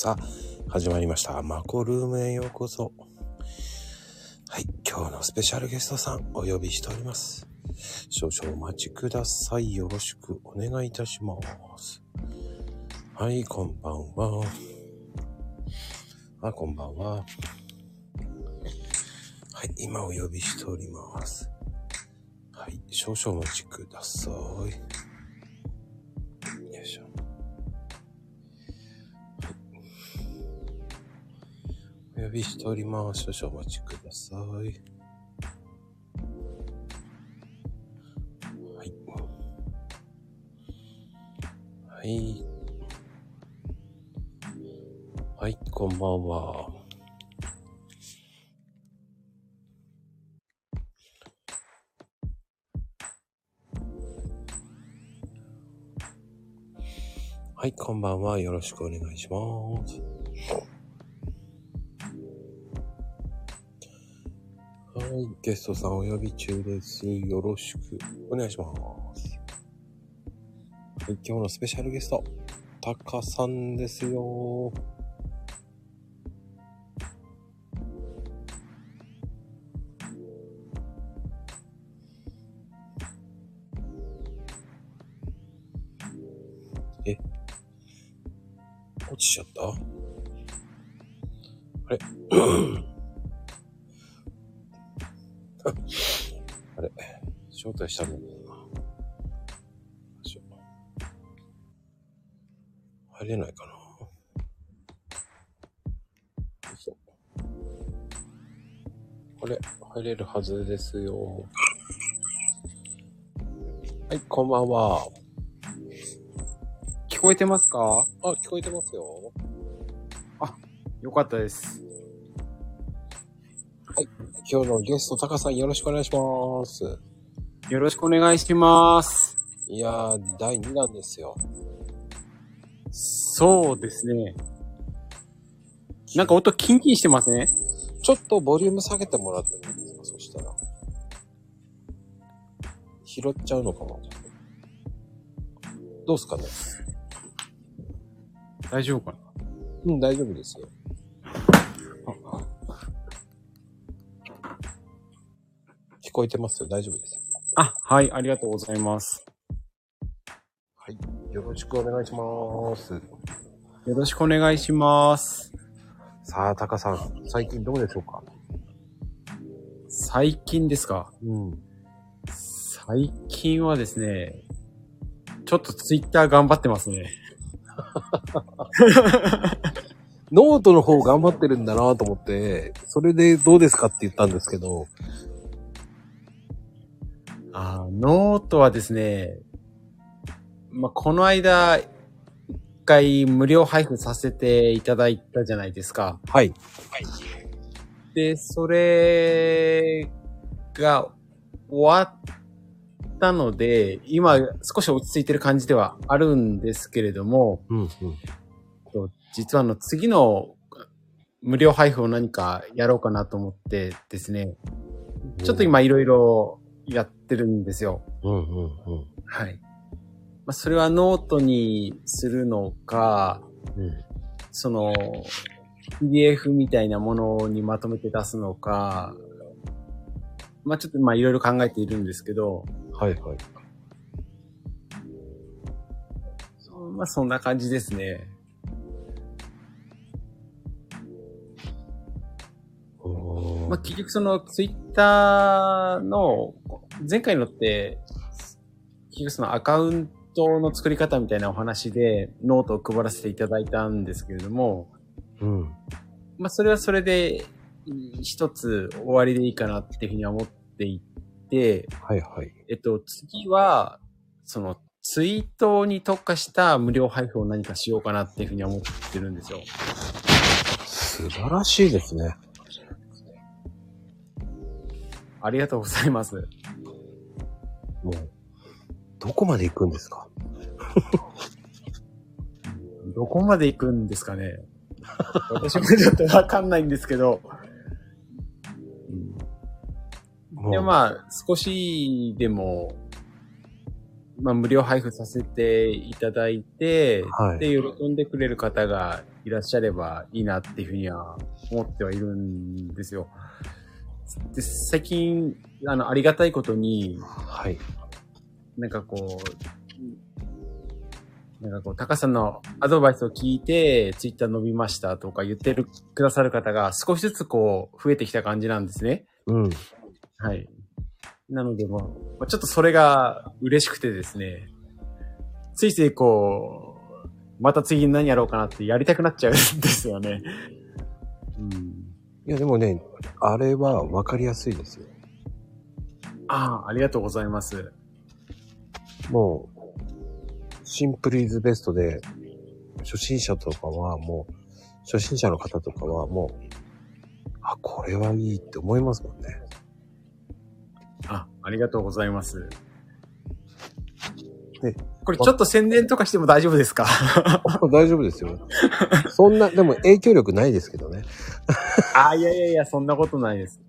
さあ、始まりました。マコルームへようこそ。はい、今日のスペシャルゲストさんお呼びしております。少々お待ちください。よろしくお願いいたします。はい、こんばんは。あ、こんばんは。はい、今お呼びしております。はい、少々お待ちください。呼びしております。少々お待ちください。はい。はい。はい、こんばんは。はい、こんばんは。よろしくお願いします。い、ゲストさんお呼び中です。よろしくお願いします。はい、今日のスペシャルゲスト、タカさんですよ。はずですよ。はい、こんばんは。聞こえてますか？あ、聞こえてますよ。よかったです。今日のゲスト、タカさんよろしくお願いします。よろしくお願いします。いやー、第2弾ですよ。そうですね。なんか音キンキンしてますね。ちょっとボリューム下げてもらってもいい拾っちゃうのかも。どうすかね大丈夫かなうん、大丈夫ですよ。聞こえてますよ。大丈夫ですよ。あ、はい、ありがとうございます。はい。よろしくお願いします。よろしくお願いします。さあ、タカさん、最近どうでしょうか最近ですか？うん。最近はですね、ちょっとツイッター頑張ってますね。ノートの方頑張ってるんだなと思って、それでどうですかって言ったんですけど、あーノートはですね、まあ、この間、一回無料配布させていただいたじゃないですか。はい。で、それが終わったので、今少し落ち着いてる感じではあるんですけれども、うん、うん。と実はあの次の無料配布を何かやろうかなと思ってですね、ちょっと今いろいろやってるんですよ。うん、うん、うん。はい。まあ、それはノートにするのか、うん。その、PDF みたいなものにまとめて出すのか、まあちょっとまあいろいろ考えているんですけど、はい、はい。まあそんな感じですね。まあ結局そのツイッターの前回のって、結局そのアカウントの作り方みたいなお話でノートを配らせていただいたんですけれども、うん。まあそれはそれでうん一つ終わりでいいかなっていうふうには思っていて、はい、はい。えっと次は、そのツイートに特化した無料配布を何かしようかなっていうふうには思ってるんですよ。素晴らしいですね。ありがとうございます。もう、どこまで行くんですか？どこまで行くんですかね私もちょっとわかんないんですけど、でもまあ、少しでも、まあ、無料配布させていただいて、はいで、喜んでくれる方がいらっしゃればいいなっていうふうには思ってはいるんですよ。で、最近、あの、ありがたいことに、はい。なんかこう、なんかこう、タカさんのアドバイスを聞いて、ツイッター伸びましたとか言ってる、くださる方が少しずつこう、増えてきた感じなんですね。うん。はい。なので、まあ、まあちょっとそれが嬉しくてですね、ついついこう、また次に何やろうかなってやりたくなっちゃうんですよね。うん。いや、でもね、あれは分かりやすいですよ。ああ、ありがとうございます。もう、シンプルイズベストで、初心者とかはもう、初心者の方とかはもう、あ、これはいいって思いますもんね。あ、ありがとうございます。でこれちょっと宣伝とかしても大丈夫ですか？大丈夫ですよ。そんな、でも影響力ないですけどね。あ、いやいやいや、そんなことないです。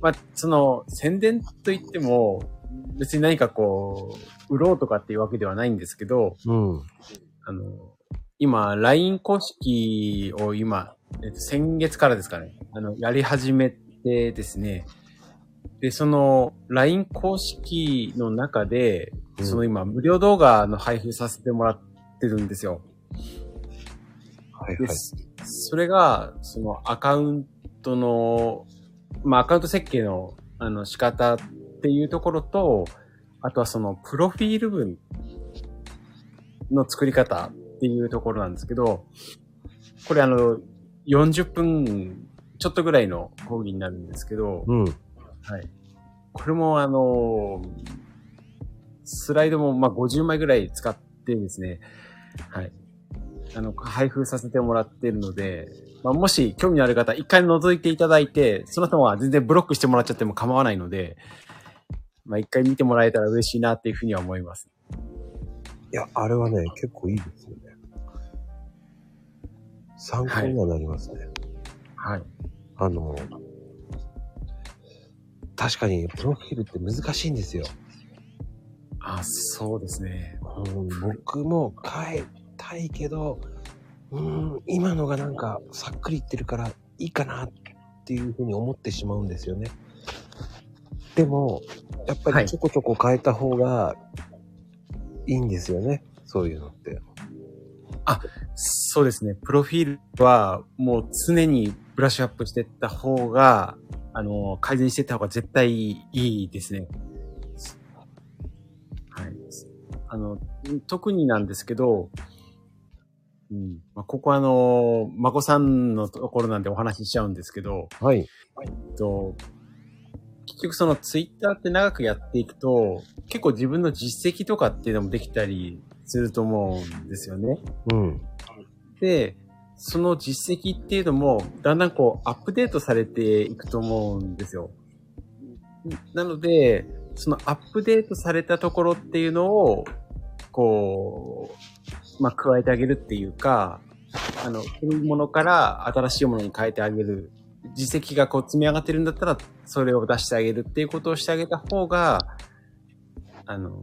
まあ、その、宣伝といっても、別に何かこう、売ろうとかっていうわけではないんですけど、うん。あの、今、LINE 公式を今、えっと、先月からですかね、あの、やり始めてですね、で、その、LINE 公式の中で、うんその今、無料動画の配布させてもらってるんですよ。ではいはい。それが、そのアカウントの、まあアカウント設計のあの仕方っていうところと、あとはそのプロフィール文の作り方っていうところなんですけど、これあの、40分ちょっとぐらいの講義になるんですけど、うん。はい。これもあの、スライドもまあ50枚ぐらい使ってですね、はい。あの、配布させてもらってるので、まあ、もし興味のある方、一回覗いていただいて、その後は全然ブロックしてもらっちゃっても構わないので、まあ、一回見てもらえたら嬉しいなっていうふうには思います。いや、あれはね、結構いいですよね。参考にはなりますね。はい。あの、確かに、プロフィールって難しいんですよ。あ、そうですね。うん、僕も変えたいけど、うん、今のがなんかさっくりいってるからいいかなっていうふうに思ってしまうんですよね。でも、やっぱはいりちょこちょこ変えた方がいいんですよね。そういうのって。そうですね。プロフィールはもう常にブラッシュアップしていった方が、あの、改善していった方が絶対いいですね。はい。あの、特になんですけど、うん。まあ、ここはあの、まこさんのところなんでお話ししちゃうんですけど、はい。えっと、結局そのツイッターって長くやっていくと、結構自分の実績とかっていうのもできたりすると思うんですよね。うん。で、その実績っていうのも、だんだんこう、アップデートされていくと思うんですよ。なので、そのアップデートされたところっていうのを、こう、まあ、加えてあげるっていうか、あの、古いものから新しいものに変えてあげる。実績がこう積み上がってるんだったら、それを出してあげるっていうことをしてあげた方が、あの、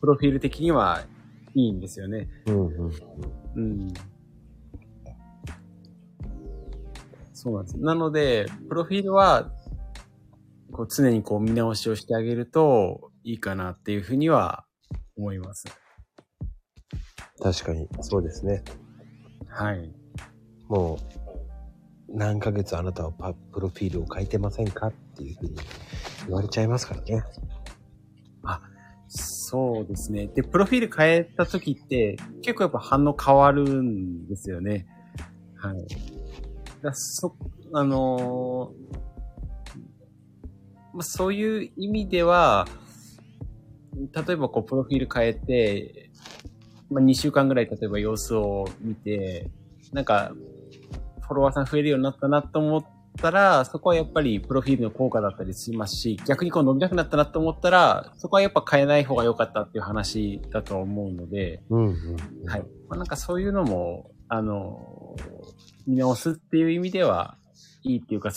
プロフィール的にはいいんですよね。うんうん。うん。そうなんです。なので、プロフィールは、こう常にこう見直しをしてあげるといいかなっていうふうには思います。確かに、そうですね。はい。もう、何ヶ月あなたはパプロフィールを書いてませんかっていうふうに言われちゃいますからね。そうですね。で、プロフィール変えた時って結構やっぱ反応変わるんですよね。はい。だそ、あのーまあ、そういう意味では、例えばこう、プロフィール変えて、まあ、2週間ぐらい例えば様子を見て、なんか、フォロワーさん増えるようになったなと思ったら、そこはやっぱりプロフィールの効果だったりしますし、逆にこう伸びなくなったなと思ったら、そこはやっぱ変えない方が良かったっていう話だと思うので、うんうん。はい。まあ、なんかそういうのも、あの、見直すっていう意味ではいいっていうか、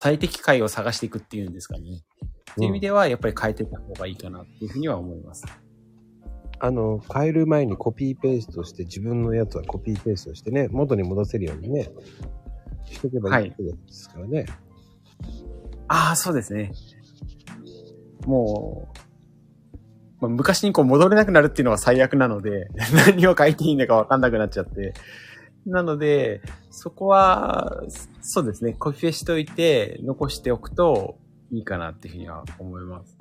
最適解を探していくっていうんですかね。っていう意味では、やっぱり変えていった方がいいかなっていうふうには思います。あの、変える前にコピーペーストして、自分のやつはコピーペーストしてね、元に戻せるようにね、しとけばいいですからね。ああ、そうですね。もう、まあ、昔にこう戻れなくなるっていうのは最悪なので、何を書いていいのかわかんなくなっちゃって。なので、そこは、そうですね、コピペしておいて、残しておくといいかなっていうふうには思います。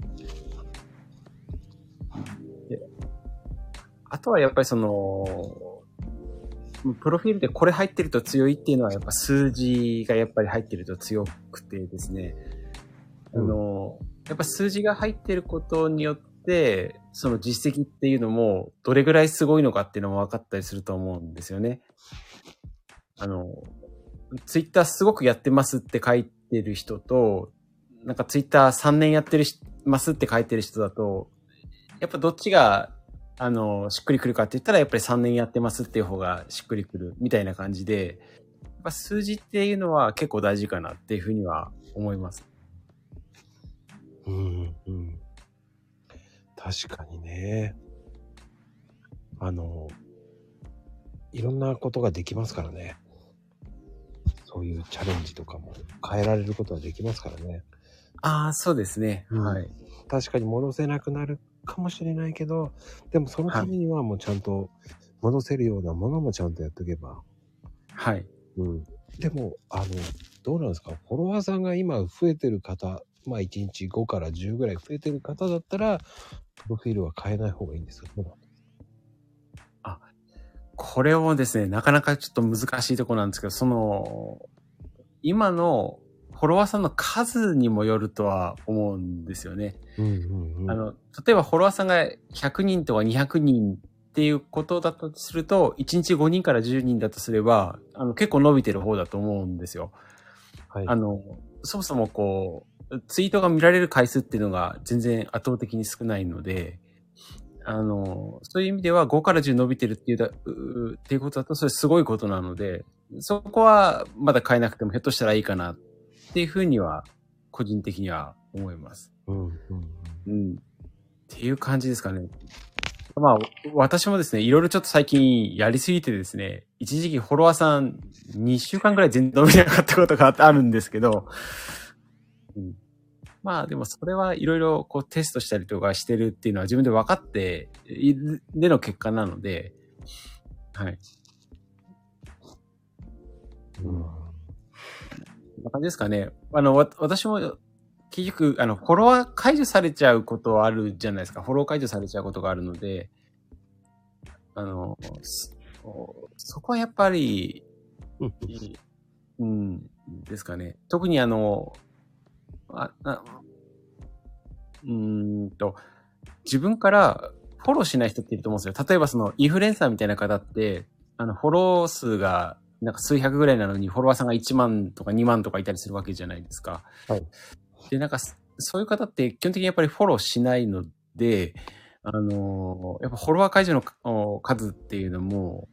あとはやっぱりその、プロフィールでこれ入ってると強いっていうのはやっぱ数字がやっぱり入ってると強くてですね、あの、やっぱ数字が入ってることによって、その実績っていうのもどれぐらいすごいのかっていうのも分かったりすると思うんですよね。あの、ツイッターすごくやってますって書いてる人と、なんかツイッター3年やってるしますって書いてる人だと、やっぱどっちが、あの、しっくりくるかって言ったら、やっぱり3年やってますっていう方がしっくりくるみたいな感じで、やっぱ数字っていうのは結構大事かなっていうふうには思います。確かにね。あの、いろんなことができますからね。そういうチャレンジとかも変えられることはできますからね。ああ、そうですね。うんはい。確かに戻せなくなるかもしれないけど、でもそのためにはもうちゃんと戻せるようなものもちゃんとやっとけば。はい。うん。でも、あの、どうなんですか？フォロワーさんが今増えてる方、まあ1日5から10ぐらい増えてる方だったら、プロフィールは変えない方がいいんですかどうなんですこれをですね、なかなかちょっと難しいところなんですけど、その、今のフォロワーさんの数にもよるとは思うんですよね。うんうんうん。あの、例えばフォロワーさんが100人とか200人っていうことだったとすると、1日5人から10人だとすれば、あの、結構伸びてる方だと思うんですよ。はい。あの、そもそもこう、ツイートが見られる回数っていうのが全然圧倒的に少ないので、あの、そういう意味では5から10伸びてるっていうだ、うっていうことだとそれすごいことなので、そこはまだ変えなくてもひょっとしたらいいかなっていうふうには、個人的には思います。うんうんうん。っていう感じですかね。まあ、私もですね、いろいろちょっと最近やりすぎてですね、一時期フォロワーさん2週間くらい全然伸びなかったことがあるんですけど、うん、まあでもそれはいろいろこうテストしたりとかしてるっていうのは自分で分かっているでの結果なので、はい。うん。な感じですかね。あの、わ私も、結局、あの、フォロワー解除されちゃうことはあるじゃないですか。フォロー解除されちゃうことがあるので、あの、そそこはやっぱり、うんうん、ですかね。特にあの、あ、あうーんと、自分からフォローしない人っていると思うんですよ。例えばその、インフルエンサーみたいな方って、あの、フォロー数が、なんか数百ぐらいなのに、フォロワーさんが1万とか2万とかいたりするわけじゃないですか。はい。で、なんか、そういう方って基本的にやっぱりフォローしないので、あのやっぱフォロワー解除のお数っていうのも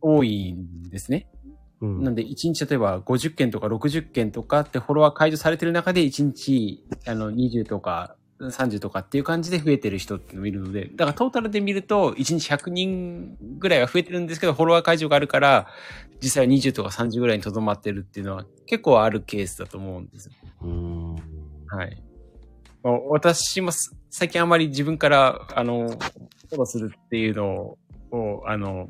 多いんですね。うん。なんで、1日例えば50件とか60件とかってフォロワー解除されてる中で1日あの20とか30とかっていう感じで増えてる人っていうのもいるので、だからトータルで見ると1日100人ぐらいは増えてるんですけど、フォロワー解除があるから、実際は20とか30ぐらいにとどまってるっていうのは結構あるケースだと思うんですよ。うん。はい。まあ私もす最近あまり自分から、あの、フォローするっていうのを、あの、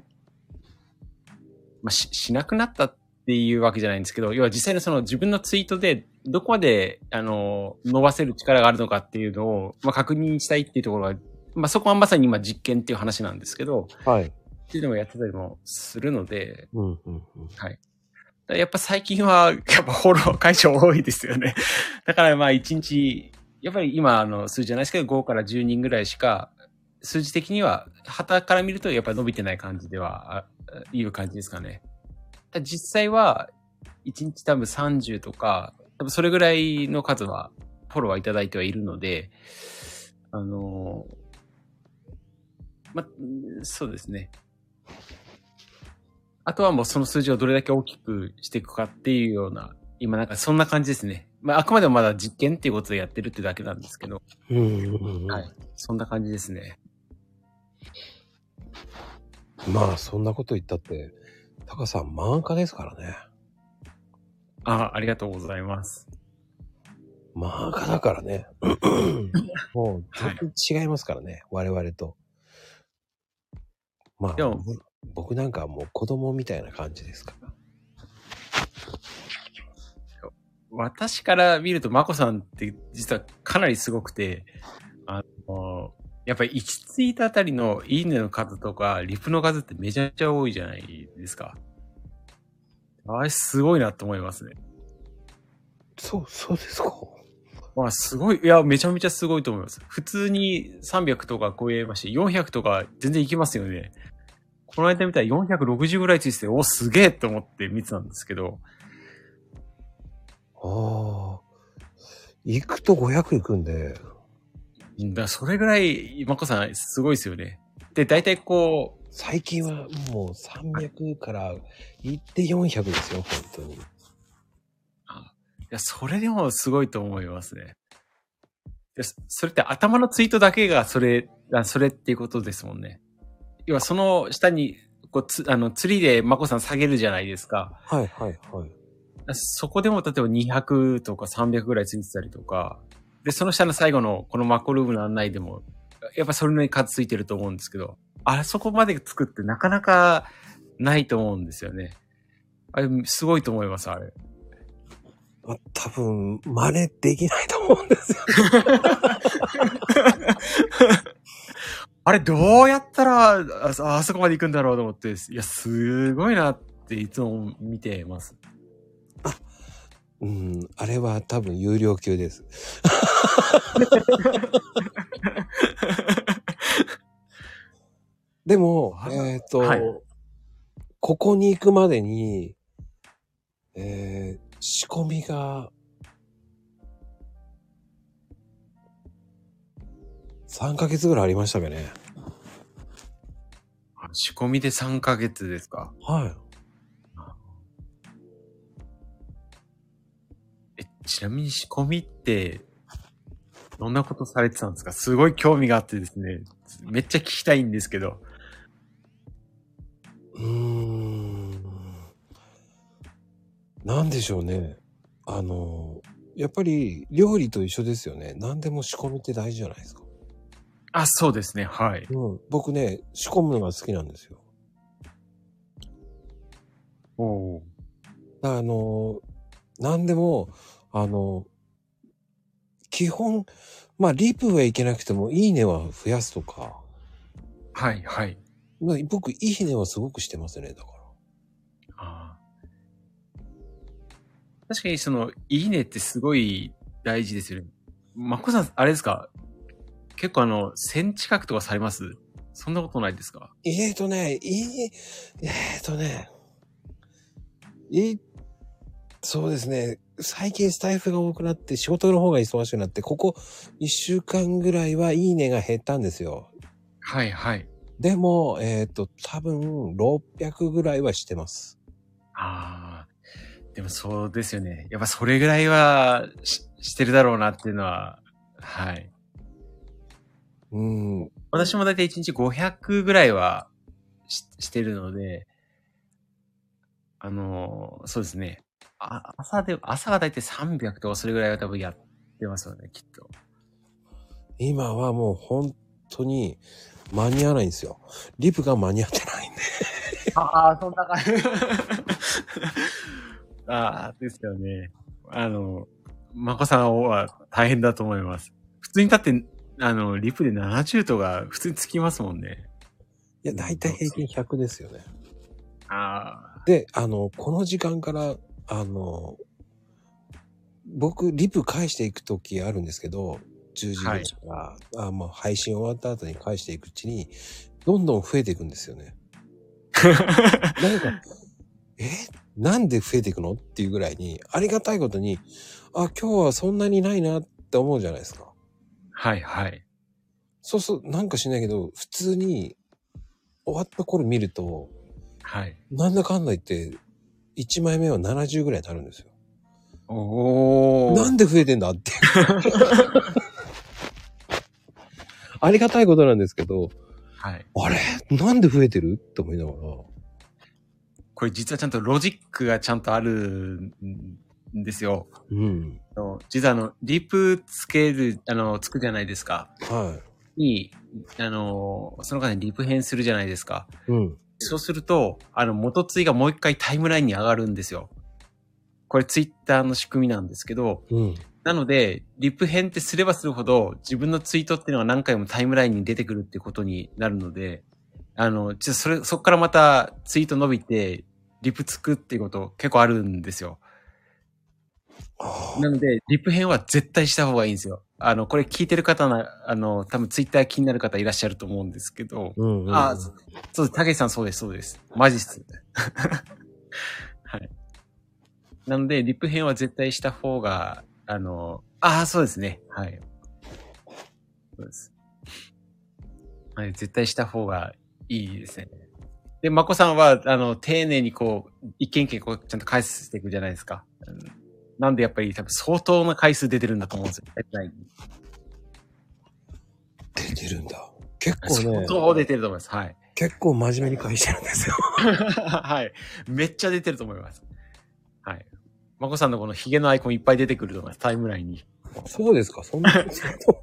まあ、し、しなくなったっていうわけじゃないんですけど、要は実際のその自分のツイートでどこまで、あの、伸ばせる力があるのかっていうのを、まあ、確認したいっていうところが、まあ、そこはまさに今実験っていう話なんですけど、はい。っていうのをやってたりもするので、うんうんうん。やっぱ最近は、やっぱフォロー解消多いですよね。だからまあ1日、やっぱり今あの数字じゃないですけど5から10人ぐらいしか、数字的には、旗から見るとやっぱり伸びてない感じでは、あいう感じですかね。実際は、1日多分30とか、多分それぐらいの数は、フォローはいただいてはいるので、あのま、そうですね。あとはもうその数字をどれだけ大きくしていくかっていうような、今なんかそんな感じですね。まああくまでもまだ実験っていうことでやってるってだけなんですけど、うんうんうん。はい。そんな感じですね。まあ、そんなこと言ったって、タカさん漫画ですからね。あ、ありがとうございます。漫画だからね。もう、全然違いますからね、我々と。まあでも、僕なんかはもう子供みたいな感じですから。私から見ると、まこさんって実はかなりすごくて、あの、やっぱり行き着いたあたりのいいねの数とか、リプの数ってめちゃめちゃ多いじゃないですか。あれすごいなと思いますね。そう、そうですか。まあすごい、いや、めちゃめちゃすごいと思います。普通に300とか超えまして、400とか全然いきますよね。この間見たら460ぐらいついてて、お、すげえと思って見てたんですけど、ああ。行くと500行くんで、だそれぐらい、まこさんすごいですよね。で、大体こう、最近はもう300から行って400ですよ、本当に。いや、それでもすごいと思いますね。でそそれって頭のツイートだけがそれ、あそれっていうことですもんね。要はその下に、こうつ、あの、釣りでマコさん下げるじゃないですか。はいはいはい。そこでも例えば200とか300ぐらいついてたりとか、で、その下の最後のこのマコルームの案内でも、やっぱそれなりに数ついてると思うんですけど、あそこまで作ってなかなかないと思うんですよね。あれ、すごいと思います、あれ。まあ、多分、真似できないと思うんですよ。あれ、どうやったら、ああそこまで行くんだろうと思って、いや、すごいなっていつも見てます。うん、あれは多分有料級です。でも、あえっ、と、はいここに行くまでに、えー、仕込みが、3ヶ月ぐらいありましたかね。あ仕込みで3ヶ月ですか？はい。ちなみに仕込みって、どんなことされてたんですか？すごい興味があってですね、めっちゃ聞きたいんですけど。うーん。なんでしょうね。あの、やっぱり料理と一緒ですよね。何でも仕込みって大事じゃないですか。あ、そうですね、はい。うん。僕ね、仕込むのが好きなんですよ。おだからあの、何でも、あの、基本、まあ、リプはいけなくても、いいねは増やすとか、はい、はい。まあ僕、いいねはすごくしてますね、だから。あー確かにその、いいねってすごい大事ですよね。まこさん、あれですか？結構あの、1000近くとかされます？そんなことないですか？えーとね、いい、えーとね、いそうですね。最近スタイフが多くなって仕事の方が忙しくなって、ここ1週間ぐらいはいいねが減ったんですよ。はい、はい。でも、えっ、と、多分600ぐらいはしてます。ああ。でもそうですよね。やっぱそれぐらいはししてるだろうなっていうのは、はい。うん。私もだいたい1日500ぐらいはししてるので、あのーそうですね。あ朝で、朝はだいたい300とかそれぐらいは多分やってますよね、きっと。今はもう本当に間に合わないんですよ。リプが間に合ってないんで。ああ、そんな感じ。ああ、ですよね。あの、まこさんは大変だと思います。普通にだって、あの、リプで70とか普通につきますもんね。いや、だいたい平均100ですよね。あで、あの、この時間から、あの、僕、リプ返していくときあるんですけど、10時ぐらいから、あまあ、配信終わった後に返していくうちに、どんどん増えていくんですよね。あ。なんか、え？なんで増えていくの？っていうぐらいに、ありがたいことに、あ、今日はそんなにないなって思うじゃないですか。はいはい。そうそう、なんかしないけど、普通に、終わった頃見ると、はい。なんだかんだ言って、1枚目は70ぐらいになるんですよ。おー。なんで増えてんだっていう。ありがたいことなんですけど、はい。あれ？なんで増えてる？って思いながら。これ実はちゃんとロジックがちゃんとあるんですよ。うん。実はあの、リプつける、あの、つくじゃないですか。はに、あの、その間にリプ編するじゃないですか。い。うん。そうすると、あの、元ツイがもう一回タイムラインに上がるんですよ。これツイッターの仕組みなんですけど、うん。なので、リプ編ってすればするほど、自分のツイートっていうのが何回もタイムラインに出てくるってことになるので、あの、ちょそれ、そこからまたツイート伸びて、リプつくっていうこと結構あるんですよ。あなので、リプ編は絶対した方がいいんですよ。あの、これ聞いてる方な、あの、多分ツイッター気になる方いらっしゃると思うんですけど、うん、うん。あそそうです。たけしさんそうです、そうです。マジっす。はい。なので、リップ編は絶対した方が、あの、ああ、そうですね。はい。そうです。はい、絶対した方がいいですね。で、まこさんは、あの、丁寧にこう、一件一件こう、ちゃんと返していくじゃないですか。うんなんでやっぱり多分相当な回数出てるんだと思うんですよ。絶対に出てるんだ。結構相ね、当出てると思います。はい。結構真面目に返してるんですよ。はい。めっちゃ出てると思います。はい。まこさんのこのヒゲのアイコンいっぱい出てくると思います。タイムラインに。そうですかそんな、そうで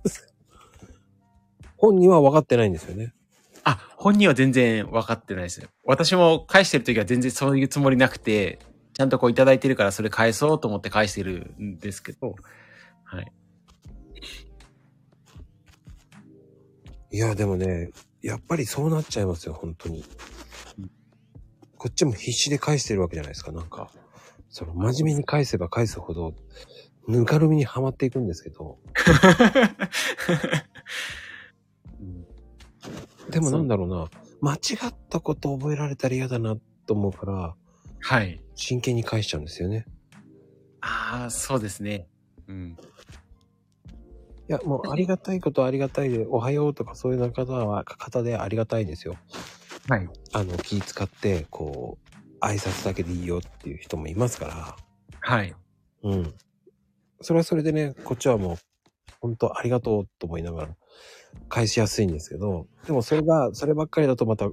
すか本人は分かってないんですよね。あ、本人は全然分かってないです。私も返してる時は全然そういうつもりなくて、ちゃんとこういただいてるからそれ返そうと思って返してるんですけど、はい。いや、でもね、やっぱりそうなっちゃいますよ、本当に。こっちも必死で返してるわけじゃないですか、なんか。その、真面目に返せば返すほど、ぬかるみにはまっていくんですけど。うんでもなんだろうな、間違ったこと覚えられたら嫌だなと思うから、はい。真剣に返しちゃうんですよね。ああ、そうですね。うん。いや、もうありがたいことはありがたいで、おはようとかそういう方は、方でありがたいですよ。はい。あの、気使って、こう、挨拶だけでいいよっていう人もいますから。はい。うん。それはそれでね、こっちはもう、本当ありがとうと思いながら、返しやすいんですけど、でもそれが、そればっかりだとまた、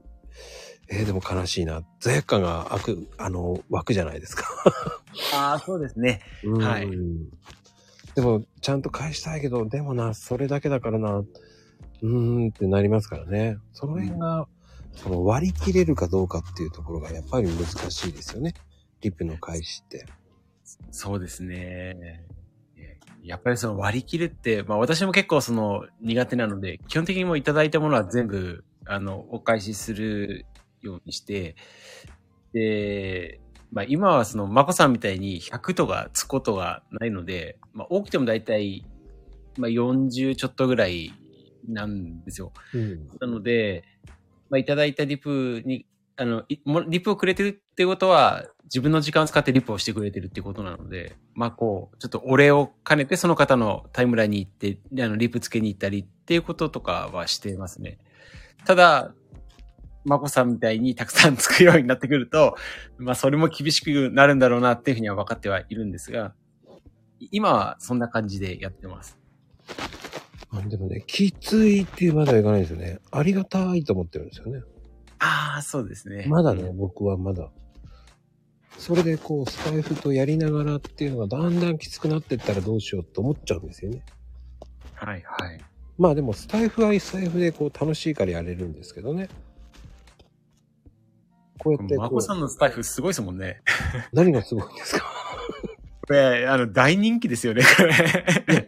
えー、でも悲しいな。罪悪感が悪、あの、湧くじゃないですか。ああ、そうですね。はいうんでも、ちゃんと返したいけど、でもな、それだけだからな、うーんってなりますからね。その辺が、その割り切れるかどうかっていうところがやっぱり難しいですよね。リップの返しって。そうですね。やっぱりその割り切るって、まあ私も結構その苦手なので、基本的にもういただいたものは全部、あの、お返しするようにして、で、まあ今はその、まこさんみたいに100とかつくことがないので、まあ多くてもだいたい、まあ40ちょっとぐらいなんですよ。うん。なので、まあ、いただいたリプに、あの、リプをくれてるってことは、自分の時間を使ってリプをしてくれてるってことなので、まあ、こう、ちょっとお礼を兼ねてその方のタイムラインに行って、あの、リプ付けに行ったりっていうこととかはしてますね。ただ、まこさんみたいにたくさんつくようになってくると、まあ、それも厳しくなるんだろうなっていうふうには分かってはいるんですが、今はそんな感じでやってます。あでもね、きついっていうまではいかないですよね。ありがたいと思ってるんですよね。ああ、そうですね。まだね、僕はまだ。それでこう、スタイフとやりながらっていうのがだんだんきつくなってったらどうしようと思っちゃうんですよね。はい、はい。まあでも、スタイフはスタイフでこう、楽しいからやれるんですけどね。こうやってこうまこさんのスタイフすごいですもんね。何がすごいんですか？これ、あの、大人気ですよね、これ。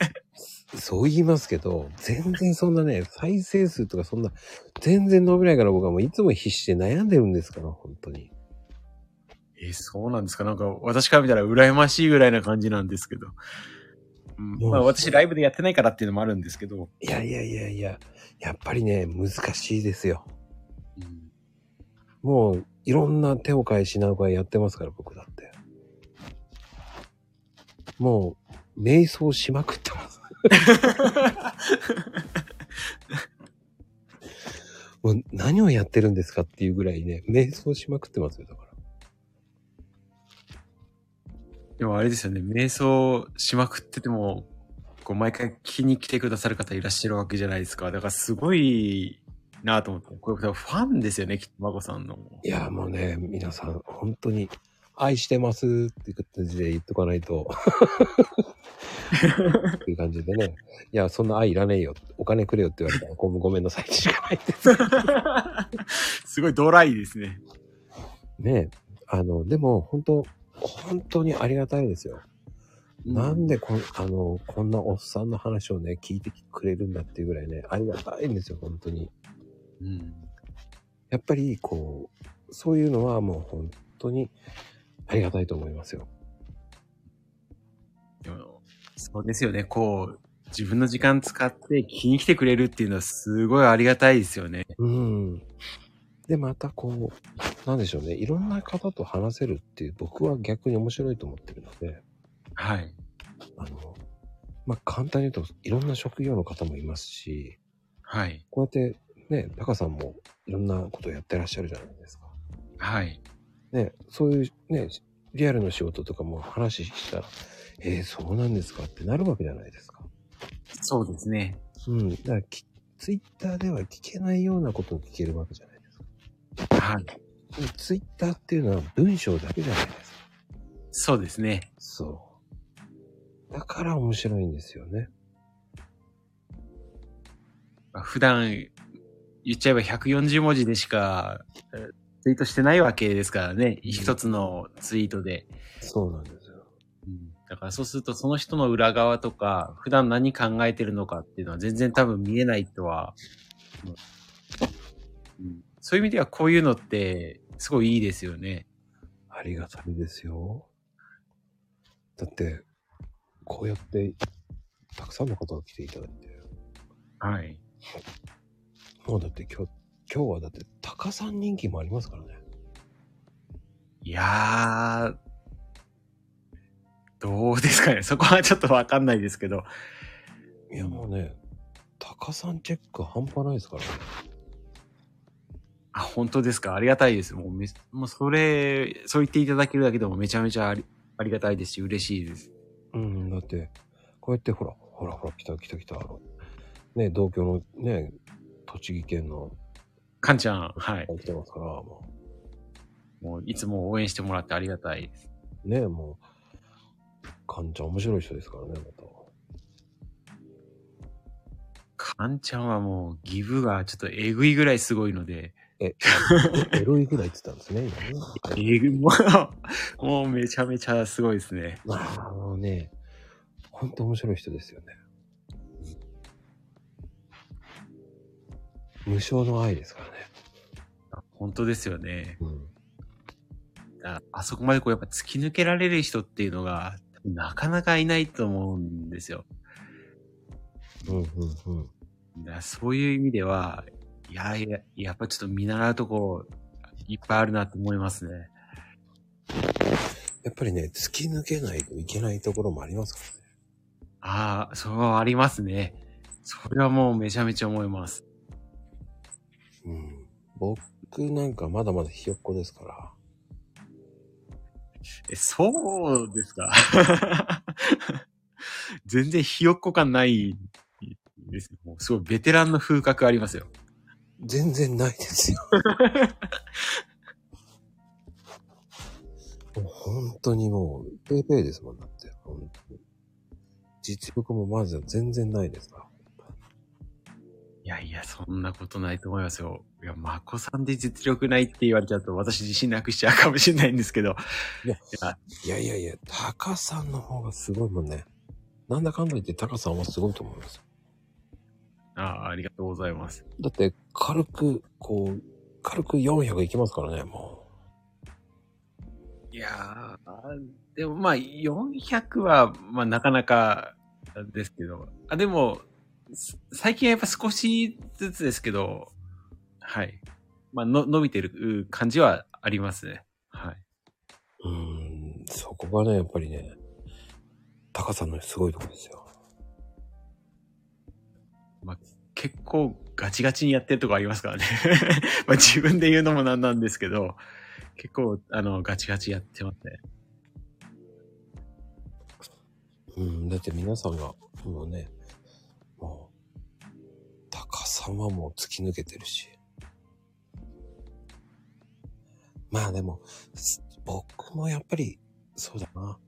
そう言いますけど、全然そんなね、再生数とかそんな、全然伸びないから僕はもういつも必死で悩んでるんですから、本当に。え、そうなんですか？なんか、私から見たら羨ましいぐらいな感じなんですけど。うんまあ、私ライブでやってないからっていうのもあるんですけど。いやいやいやいや、やっぱりね、難しいですよ。うんもう、いろんな手を変え品を変えやってますから、僕だって。もう、瞑想しまくってます。もう何をやってるんですかっていうぐらいね、瞑想しまくってますよ、だから。でもあれですよね、瞑想しまくってても、こう、毎回聞きに来てくださる方いらっしゃるわけじゃないですか。だからすごいなと思って。これファンですよね、きっと、まこさんの。いや、もうね、皆さん、本当に、愛してますっていう形で言っとかないと。っていう感じでね。いや、そんな愛いらねえよ。お金くれよって言われたら、ごめんごめんなさいしかないです。すごいドライですね。ねえ。あの、でも、本当本当にありがたいですよ。なんでこん、あの、こんなおっさんの話をね、聞いてくれるんだっていうぐらいね、ありがたいんですよ、本当に。うん。やっぱり、こう、そういうのはもう本当にありがたいと思いますよ。そうですよね。こう、自分の時間使って聞きに来てくれるっていうのはすごいありがたいですよね。うん。で、またこう、なんでしょうね、いろんな方と話せるっていう、僕は逆に面白いと思ってるので、はい。あの、まあ、簡単に言うと、いろんな職業の方もいますし、はい。こうやってね、タカさんもいろんなことをやってらっしゃるじゃないですか。はい。ね、そういうね、リアルの仕事とかも話したら、えー、そうなんですかってなるわけじゃないですか。そうですね。うん。だからき、ツイッターでは聞けないようなことを聞けるわけじゃないですか。はい。ツイッターっていうのは文章だけじゃないですか。そうですね。そう。だから面白いんですよね。まあ普段言っちゃえば140文字でしかえーツイートしてないわけですからね。一つのツイートで。そうなんですよ。だからそうするとその人の裏側とか、普段何考えてるのかっていうのは全然多分見えないとは、うんそういう意味ではこういうのってすごいいいですよね。ありがたいですよ。だって、こうやって、たくさんの方が来ていただいて、はい。もうだって今日、今日はだって、タカさん人気もありますからね。いやー、どうですかね。そこはちょっとわかんないですけど。いやもうね、タカさんチェック半端ないですからね。あ、本当ですか？ありがたいです。もうめ、もうそれ、そう言っていただけるだけでもめちゃめちゃありありがたいですし、嬉しいです。うん、だって、こうやってほら、ほらほら、来た来た来た。あのね、同居のね、栃木県の、かんちゃん、はい。来てますから、ももういつも応援してもらってありがたいです。う、ね、もう、かんちゃん面白い人ですからね、また。かんちゃんはもうギブがちょっとえぐいぐらいすごいので、え、エロいぐらいって言ったんですね、今ね。えぐ、もう、もうめちゃめちゃすごいですね。まあ、あのね、ほんと面白い人ですよね。無償の愛ですからね。本当ですよね。うん。ああそこまでこうやっぱ突き抜けられる人っていうのが、なかなかいないと思うんですよ。うん、うん、うん。そういう意味では、いやいや、やっぱちょっと見習うとこいっぱいあるなと思いますね。やっぱりね、突き抜けないといけないところもありますからね。ああ、そうありますね。それはもうめちゃめちゃ思います。うん。僕なんかまだまだひよっこですから。え、そうですか？全然ひよっこ感ないですよ。もうすごいベテランの風格ありますよ。全然ないですよ。もう本当にもう、ペイペイですもんだって。本当に実力もまずは全然ないですから。いやいや、そんなことないと思いますよ。いや、まこさんで実力ないって言われちゃうと私自信なくしちゃうかもしれないんですけど。いやや、いやいやいや、タカさんの方がすごいもんね。なんだかんだ言ってタカさんはすごいと思います。ああ、ありがとうございます。だって、軽く、こう、軽く400いきますからね、もいやー、でもまあ、400は、まあ、なかなかですけど、あ、でも、す最近はやっぱ少しずつですけど、はい。まあ、の、伸びてる感じはありますね。はい。う。ん、そこがね、やっぱりね、タカさんのすごいところですよ。結構ガチガチにやってるとこありますからね。まあ自分で言うのもなんなんですけど、結構、あの、ガチガチやってますね。うん、だって皆さんが、もうね、感はもう突き抜けてるし。まあでも、僕もやっぱり、そうだな。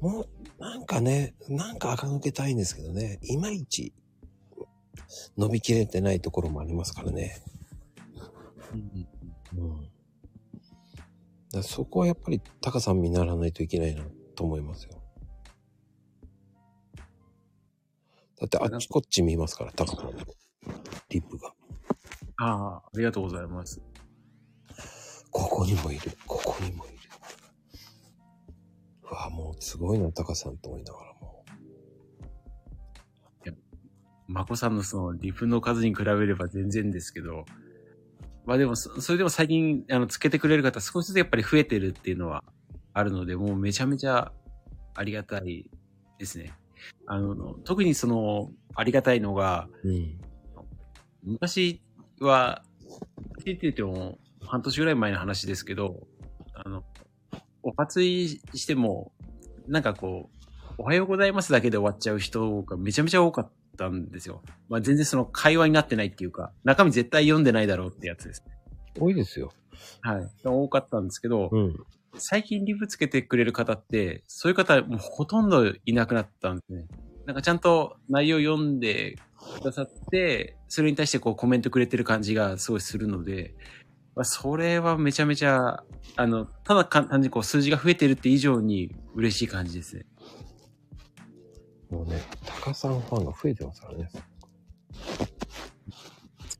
もう、なんかね、なんか垢抜けたいんですけどね、いまいち、伸びきれてないところもありますからね。うん。だそこはやっぱり、タカさん見習わないといけないな、と思いますよ。だって、あっちこっち見ますから、タカさん。リップが。ああ、ありがとうございます。ここにもいる、ここにもいる。うわ、もうすごいな、タカさんと思いながらもまこさんのそのリプの数に比べれば全然ですけど、まあでもそ、それでも最近、あの、つけてくれる方少しずつやっぱり増えてるっていうのはあるので、もうめちゃめちゃありがたいですね。あの、特にその、ありがたいのが、う。うん。昔は、って言っても半年ぐらい前の話ですけど、あの、お初いしても、なんかこう、おはようございますだけで終わっちゃう人がめちゃめちゃ多かったんですよ。まあ全然その会話になってないっていうか、中身絶対読んでないだろうってやつですね。多いですよ。はい。多かったんですけど、うん。最近リプつけてくれる方って、そういう方もうほとんどいなくなったんですね。なんかちゃんと内容読んでくださって、それに対してこうコメントくれてる感じがすごいするので、まあ、それはめちゃめちゃ、あの、ただ簡単にこう数字が増えてるって以上に嬉しい感じですね。もうね、タカさんファンが増えてますからね。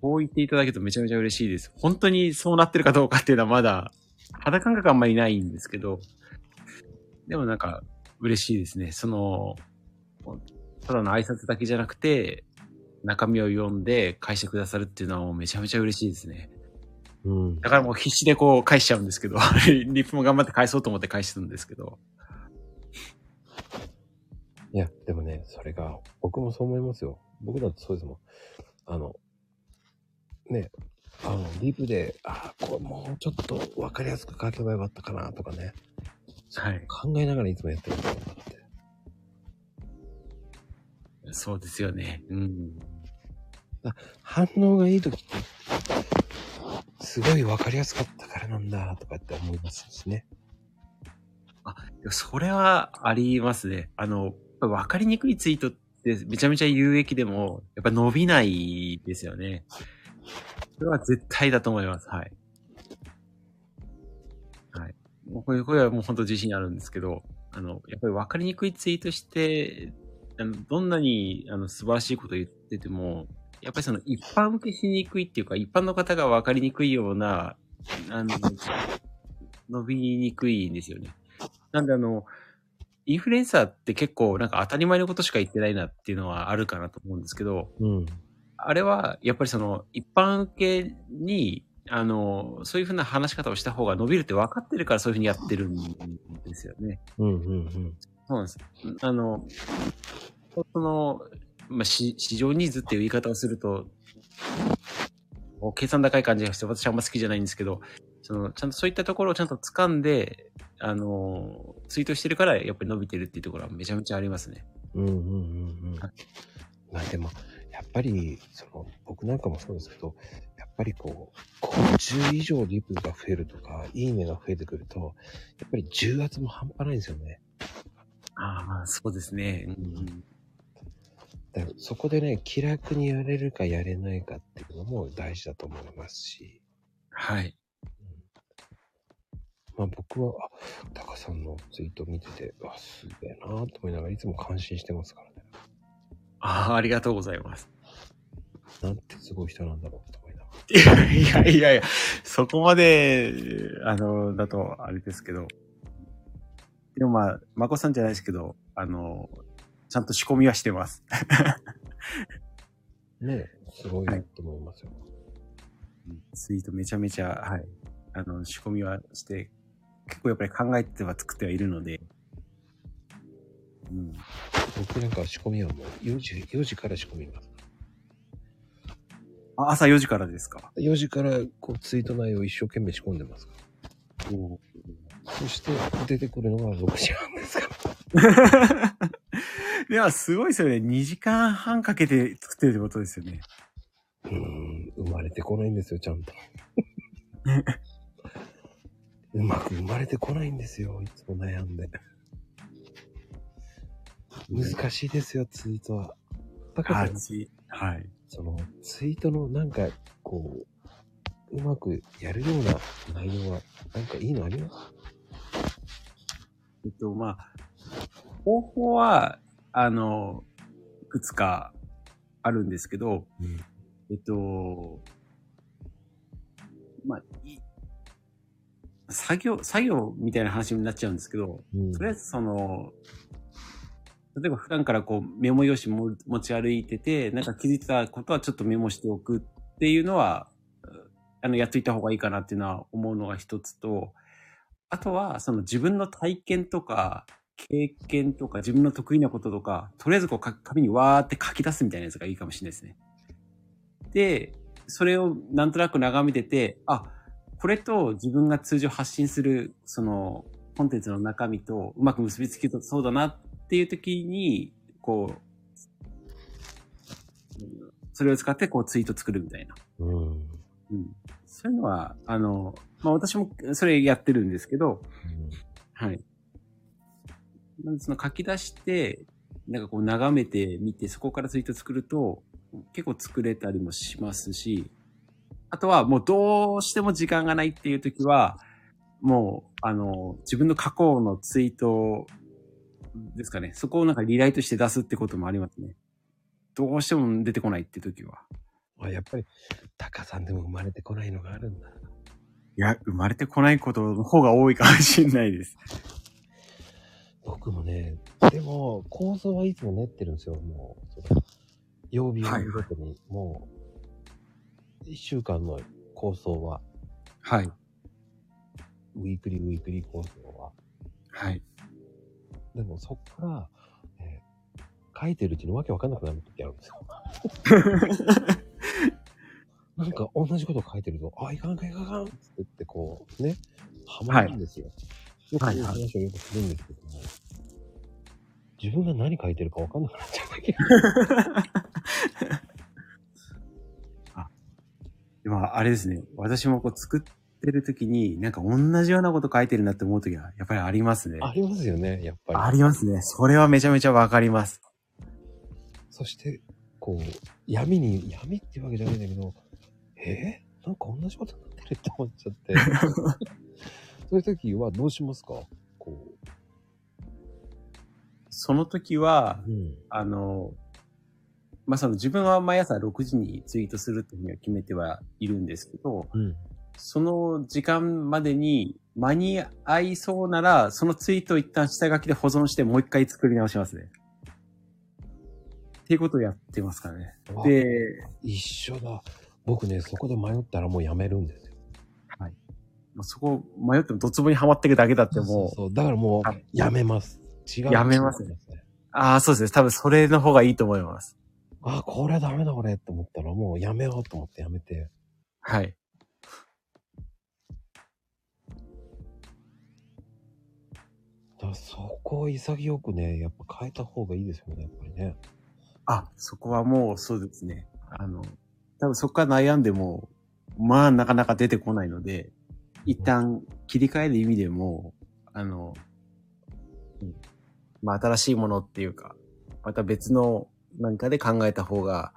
そう言っていただけるとめちゃめちゃ嬉しいです。本当にそうなってるかどうかっていうのはまだ肌感覚あんまりないんですけど、でもなんか嬉しいですね。その、ただの挨拶だけじゃなくて、中身を読んで返してくださるっていうのはもうめちゃめちゃ嬉しいですね。うん。だからもう必死でこう返しちゃうんですけど、リップも頑張って返そうと思って返してるんですけど。いや、でもね、それが、僕もそう思いますよ。僕だってそうですもん。あの、ね、あの、リプで、ああ、これもうちょっと分かりやすく書けばよかったかなとかね。はい。考えながらいつもやってるんだって。そうですよね。うん。反応がいい時って、すごい分かりやすかったからなんだとかって思いますしね。でもそれはありますね。あの、やっぱ分かりにくいツイートってめちゃめちゃ有益でも、やっぱ伸びないですよね。それは絶対だと思います。はい。はい。もうこれ、これはもう本当自信あるんですけど、あの、やっぱり分かりにくいツイートして、あのどんなにあの素晴らしいこと言ってても、やっぱりその一般受けしにくいっていうか、一般の方が分かりにくいような、あの、伸びにくいんですよね。なんであの、インフルエンサーって結構なんか当たり前のことしか言ってないなっていうのはあるかなと思うんですけど、うん。あれはやっぱりその一般受けに、あの、そういうふうな話し方をした方が伸びるって分かってるからそういうふうにやってるんですよね。うんうんうん。そうなんです。あの、その、まあ、し市場ニーズっていう言い方をすると、計算高い感じがして私はあんま好きじゃないんですけど、その、ちゃんとそういったところをちゃんと掴んで、あの、ツイートしてるからやっぱり伸びてるっていうところはめちゃめちゃありますね。うんうんうんうん。まあでも、やっぱり、その、僕なんかもそうですけど、やっぱりこう、50以上リプが増えるとか、いいねが増えてくると、やっぱり重圧も半端ないんですよね。ああ、そうですね。うん、だからそこでね、気楽にやれるかやれないかっていうのも大事だと思いますし、はい。まあ僕は、あ、タカさんのツイート見てて、あ、すげえなと思いながらいつも感心してますからね。ああ、ありがとうございます。なんてすごい人なんだろうと思いながら。いやいやいやいや、そこまで、あの、だとあれですけど。でもまあ、まこさんじゃないですけど、あの、ちゃんと仕込みはしてます。ねすごいなと思いますよ。ツイートめちゃめちゃ、はい。あの、仕込みはして、結構やっぱり考えては作ってはいるので。うん。僕なんか仕込みはもう4時、4時から仕込みます。あ朝4時からですか？4時からこうツイート内容を一生懸命仕込んでますから。そして出てくるのが6時半ですから。では、すごいですよね。2時間半かけて作ってるってことですよね。うーん、生まれてこないんですよ、ちゃんと。うまく生まれてこないんですよ。いつも悩んで。難しいですよ、ツイートは。だから、はい。はい。その、ツイートのなんか、こう、うまくやるような内容は、なんかいいのあります？えっと、まあ、方法は、あの、いくつかあるんですけど、うん。えっと、まあ、い作業、作業みたいな話になっちゃうんですけど、うん。とりあえずその、例えば普段からこうメモ用紙も持ち歩いてて、なんか気づいたことはちょっとメモしておくっていうのは、あの、やっといた方がいいかなっていうのは思うのが一つと、あとはその自分の体験とか、経験とか自分の得意なこととか、とりあえずこうか紙にわーって書き出すみたいなやつがいいかもしれないですね。で、それをなんとなく眺めてて、あ、これと自分が通常発信する、その、コンテンツの中身とうまく結びつけとそうだなっていう時に、こう、うんそれを使ってこうツイート作るみたいな。うん。うん。そういうのは、あの、まあ私もそれやってるんですけど、はい。なんでその書き出して、なんかこう眺めてみて、そこからツイート作ると、結構作れたりもしますし、あとはもうどうしても時間がないっていう時は、もう、あの、自分の過去のツイートですかね。そこをなんかリライトして出すってこともありますね。どうしても出てこないって時は。あ、やっぱり、タカさんでも生まれてこないのがあるんだ。いや、生まれてこないことの方が多いかもしれないです。僕もね、でも、構想はいつも練ってるんですよ、もう。その曜日ごとに、もう、一週間の構想は、はい。ウィークリーウィークリー構想は。はい。でもそっから、えー書いてるうちにわけわかんなくなる時あるんですよ。なんか同じこと書いてると、あ、いかんかんいかんかんって言ってこう、ね、ハマるんですよ。よくそういう話をよくするんですけども、自分が何書いてるかわかんなくなっちゃうだけ。でも、あれですね。私もこう作ってる時に、なんか同じようなこと書いてるなって思う時は、やっぱりありますね。ありますよね、やっぱり。ありますね。それはめちゃめちゃわかります。そして、こう、闇に、闇っていうわけじゃないんだけど、え？ー、なんか同じことになってるって思っちゃって。そういう時はどうしますか？こその時は、う。うん。あの、まあ、その自分は毎朝6時にツイートするっていうふうには決めてはいるんですけど、うん。その時間までに間に合いそうなら、そのツイートを一旦下書きで保存してもう一回作り直しますね。っていうことをやってますからね。あで、一緒だ。僕ね、そこで迷ったらもうやめるんですよ。もうそこ迷ってもドツボにはまっていくだけだってもう、そう。だからもはいうやめます。違う。やめますね。ああ、そうですね。多分それの方がいいと思います。あ、これダメだこれって思ったらもうやめようと思ってやめて。はい。だからそこを潔くね、やっぱ変えた方がいいですよね、やっぱりね。あ、そこはもうそうですね。あの、多分そこから悩んでも、まあなかなか出てこないので、一旦切り替える意味でも、あの、うんまあ新しいものっていうか、また別の何かで考えた方が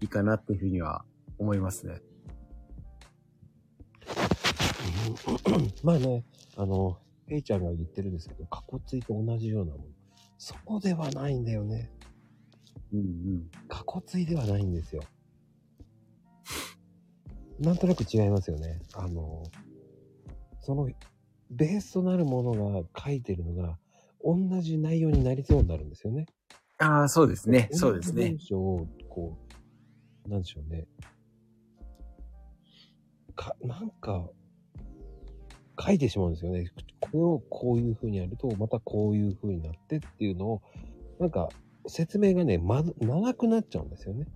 いいかなっていうふうには思いますね。うん まあね、あの、ペイちゃんが言ってるんですけど、過去ついと同じようなもの。そこではないんだよね。うんうん。過去ついではないんですよ。なんとなく違いますよね。あの、その、ベースとなるものが書いてるのが、同じ内容になりそうになるんですよね。ああ、そうですね。そうですね文。章を、こう、なんでしょうね。か、なんか、書いてしまうんですよね。これをこういう風にやると、またこういう風になってっていうのを、なんか、説明がね、ま、長くなっちゃうんですよね。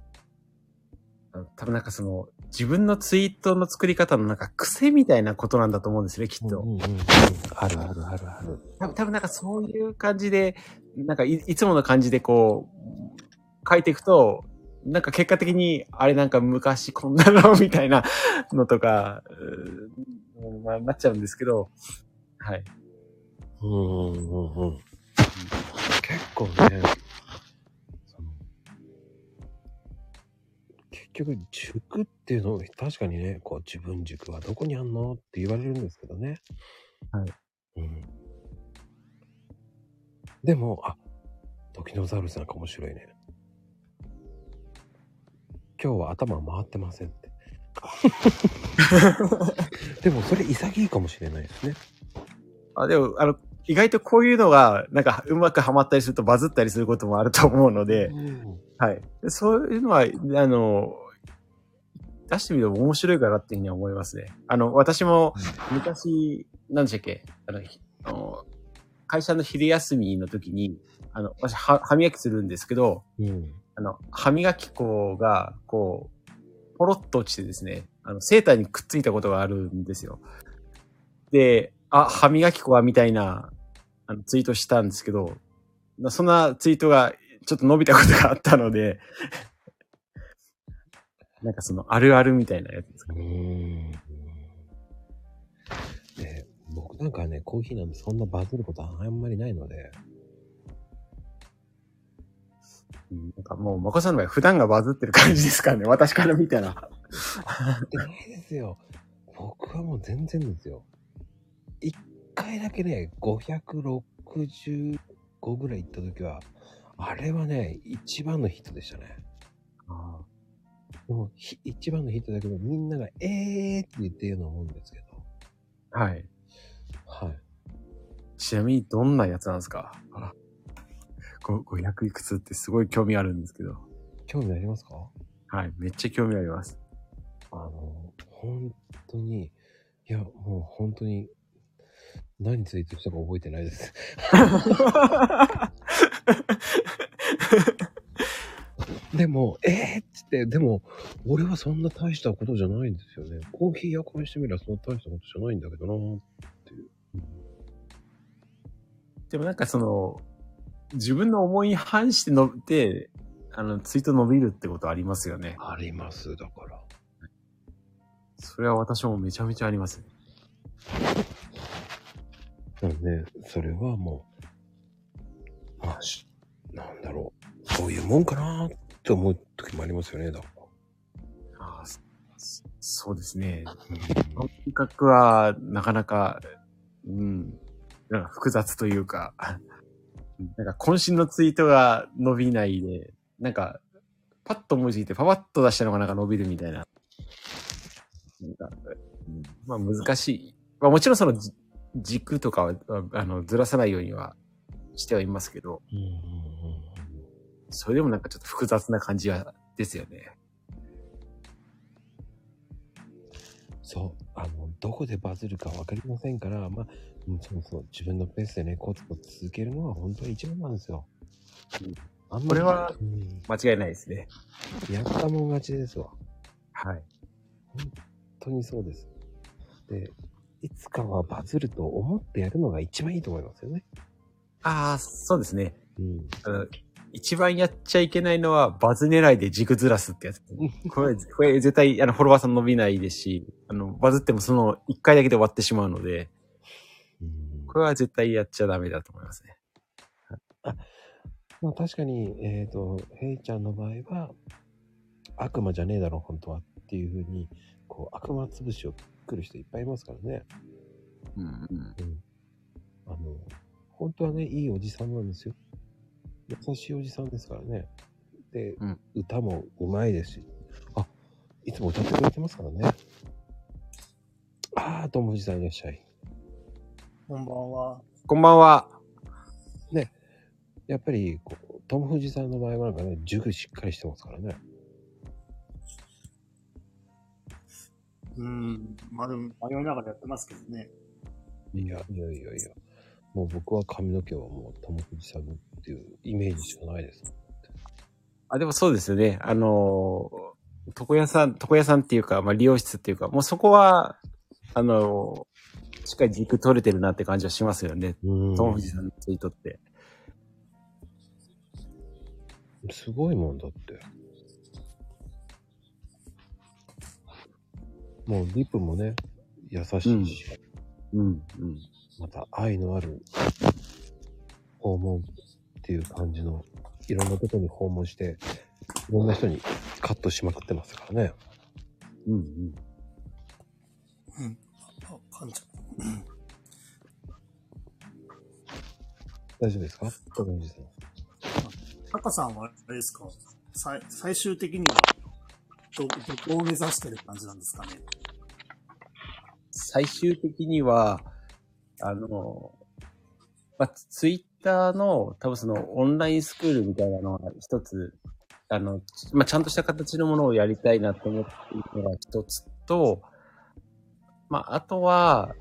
多分なんかその、自分のツイートの作り方のなんか癖みたいなことなんだと思うんですね、きっと。うんうんうん、あるあるあるある。多分多分なんかそういう感じで、なんかいいつもの感じでこう、書いていくと、なんか結果的に、あれなんか昔こんなのみたいなのとか、まあ、なっちゃうんですけど、はい。うんうんうんうん。結構ね、局塾っていうのを確かにね、こう自分塾はどこにあんのって言われるんですけどね。はい。うん。でも、あ、時のザウルスなんか面白いね。今日は頭回ってませんって。でもそれ潔いかもしれないですね。あ、でも、あの、意外とこういうのが、なんか、うまくハマったりするとバズったりすることもあると思うので、うんはい。でそういうのは、あの、出してみると面白いかなっていうふうには思いますね。あの、私も昔、何でしたっけ？あの、会社の昼休みの時に、あの、私は、歯磨きするんですけど、うん。あの、歯磨き粉が、こう、ポロッと落ちてですね、あの、セーターにくっついたことがあるんですよ。で、あ、歯磨き粉はみたいな、あの、ツイートしたんですけど、なそんなツイートがちょっと伸びたことがあったので、なんかその、あるあるみたいなやつですか？うね。ーん。で、僕なんかね、コーヒーなんてそんなバズることはあんまりないので、うんなんかもう、まこさんの場合、普段がバズってる感じですからね、私から見たら。えないですよ。僕はもう全然ですよ。一回だけね、565ぐらい行った時は、あれはね、一番のヒットでしたね。でも、ひ一番のヒットだけど、みんなが、えーって言ってるようなもんですけど。はい。はい。ちなみにどんなやつなんですか？あ ご500いくつってすごい興味あるんですけど。興味ありますか？はい。めっちゃ興味あります。あの、本当に、いや、もう本当に、何ツイートしたか覚えてないです。でも、えー、っつって、でも、俺はそんな大したことじゃないんですよね。コーヒー屋からしてみればそんな大したことじゃないんだけどなっていう。でもなんかその、自分の思いに反してのって、あの、ツイート伸びるってことありますよね。あります、だから。それは私もめちゃめちゃあります。なので、それはもう、まあ、しなんだろう。そういうもんかなって思う時もありますよね、だから。ああ、そそうですね。感覚はなかなか、うん、なんか複雑というか、なんか渾身のツイートが伸びないで、なんか、パッと思いついてパパッと出したのがなんか伸びるみたいな。なんかうんまあ難しい。まあもちろんそのじ軸とかは、あの、ずらさないようにはしてはいますけど、うんそれでもなんかちょっと複雑な感じは、ですよね。そう、あの、どこでバズるかわかりませんから、まあ、うんそうそう、自分のペースでね、コツコツ続けるのは本当に一番なんですよ。うんあんまりこれはうん間違いないですね。やったもん勝ちですわ。はい。本当にそうです。で、いつかはバズると思ってやるのが一番いいと思いますよね。ああ、そうですね。うん。一番やっちゃいけないのは、バズ狙いで軸ずらすってやつ。これ、これ絶対、あの、フォロワーさん伸びないですし、あの、バズってもその一回だけで終わってしまうので、うんこれは絶対やっちゃダメだと思いますね。まあ確かに、えっ、と、ヘイちゃんの場合は、悪魔じゃねえだろ、本当はっていうふうに、こう、悪魔潰しを来る人いっぱいいますからね。うんうん。あの、本当はね、いいおじさんなんですよ。優しいおじさんですからね。で、うん歌もうまいですし。あ、いつも歌ってくれてますからね。あー、どうも藤さんいらっしゃい。こんばんは。こんばんは。やっぱり、こう、トム・フジさんの場合はなんかね、塾しっかりしてますからね。うん。まあでも、迷いながらやってますけどね。いや、いやいやいや。もう僕は髪の毛はもうトム・フジさんっていうイメージしかないです。あ、でもそうですよね。あの、床屋さん、床屋さんっていうか、まあ、理容室っていうか、もうそこは、あの、しっかり軸取れてるなって感じはしますよね。うんトム・フジさんのツイートって。すごいもんだって。もうリップもね、優しいし、うん。うん。また愛のある訪問っていう感じの、いろんなとこに訪問して、いろんな人にカットしまくってますからね。うん。うん。うん。あ、かんちゃん。大丈夫ですか？高野さん。タカさんはあれですか？最最終的にはど、どこを目指してる感じなんですかね？最終的には、あの、まあ、ツイッターの多分そのオンラインスクールみたいなのが一つ、あの、まあ、ちゃんとした形のものをやりたいなと思っているのが一つと、まあ、あとは、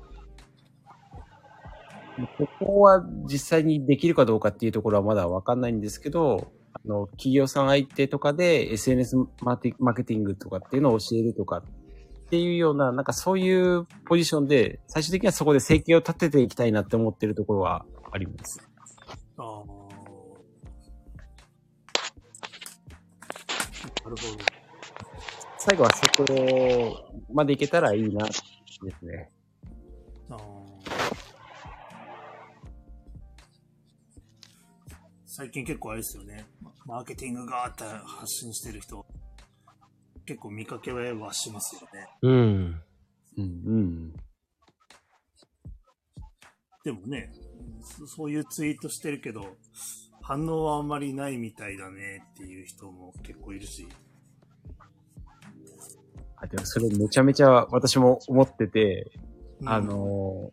ここは実際にできるかどうかっていうところはまだわかんないんですけど、あの、企業さん相手とかで SNS マーティマーケティングとかっていうのを教えるとかっていうような、なんかそういうポジションで、最終的にはそこで生計を立てていきたいなって思ってるところはあります。ああ。なるほど。最後はそこまでいけたらいいな、ですね。あー最近結構あれですよね。マーケティングがーって発信してる人、結構見かけはしますよね。うん。うん、うん。でもね、そそういうツイートしてるけど、反応はあんまりないみたいだねっていう人も結構いるし。あでもそれめちゃめちゃ私も思ってて、うんあ、の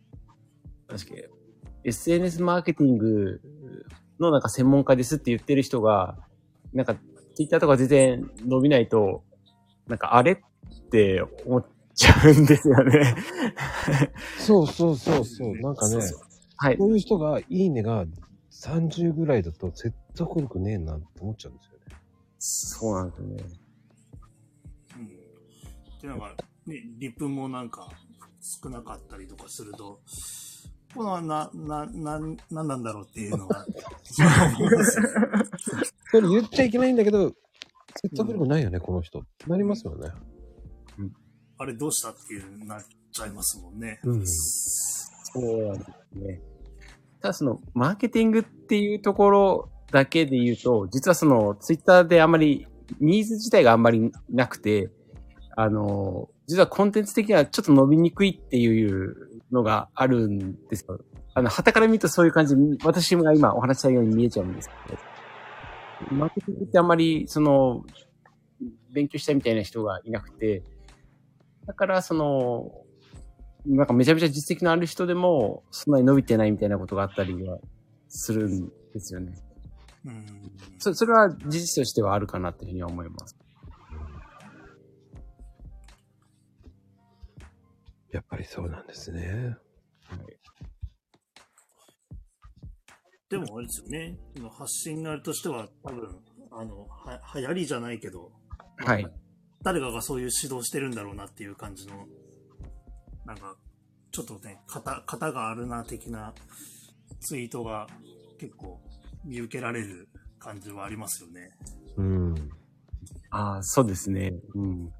ー、確かに SNS マーケティングのなんか専門家ですって言ってる人が、なんか Twitter とか全然伸びないと、なんかあれって思っちゃうんですよね。そうそうそうそう。なんかね、はい。こういう人が、いいねが30ぐらいだと説得力ねえなって思っちゃうんですよね。そうなんですよね。うん。で、なんか、ね、リプもなんか少なかったりとかすると、このな、な、な、なんなんだろうっていうのが、それ言っちゃいけないんだけど、説得力ないよね、この人。なりますよね。あれどうしたっていうなっちゃいますもんね。うん。そうなんですね。ただその、マーケティングっていうところだけで言うと、実はその、ツイッターであんまり、ニーズ自体があんまりなくて、あの、実はコンテンツ的にはちょっと伸びにくいっていうのがあるんですよ。あの、旗から見るとそういう感じ、私が今お話ししたように見えちゃうんですけど、マーケティングってあんまり、その、勉強したいみたいな人がいなくて、だから、その、なんかめちゃめちゃ実績のある人でも、そんなに伸びてないみたいなことがあったりはするんですよね。うん。そそれは事実としてはあるかなっていうふうには思います。やっぱりそうなんですね。でもあれですよね。発信があるとしては、多分、あの、は、流行りじゃないけど、はい。誰かがそういう指導してるんだろうなっていう感じの、なんか、ちょっとね、型、型があるな的なツイートが結構見受けられる感じはありますよね。うん。ああ、そうですね。うん。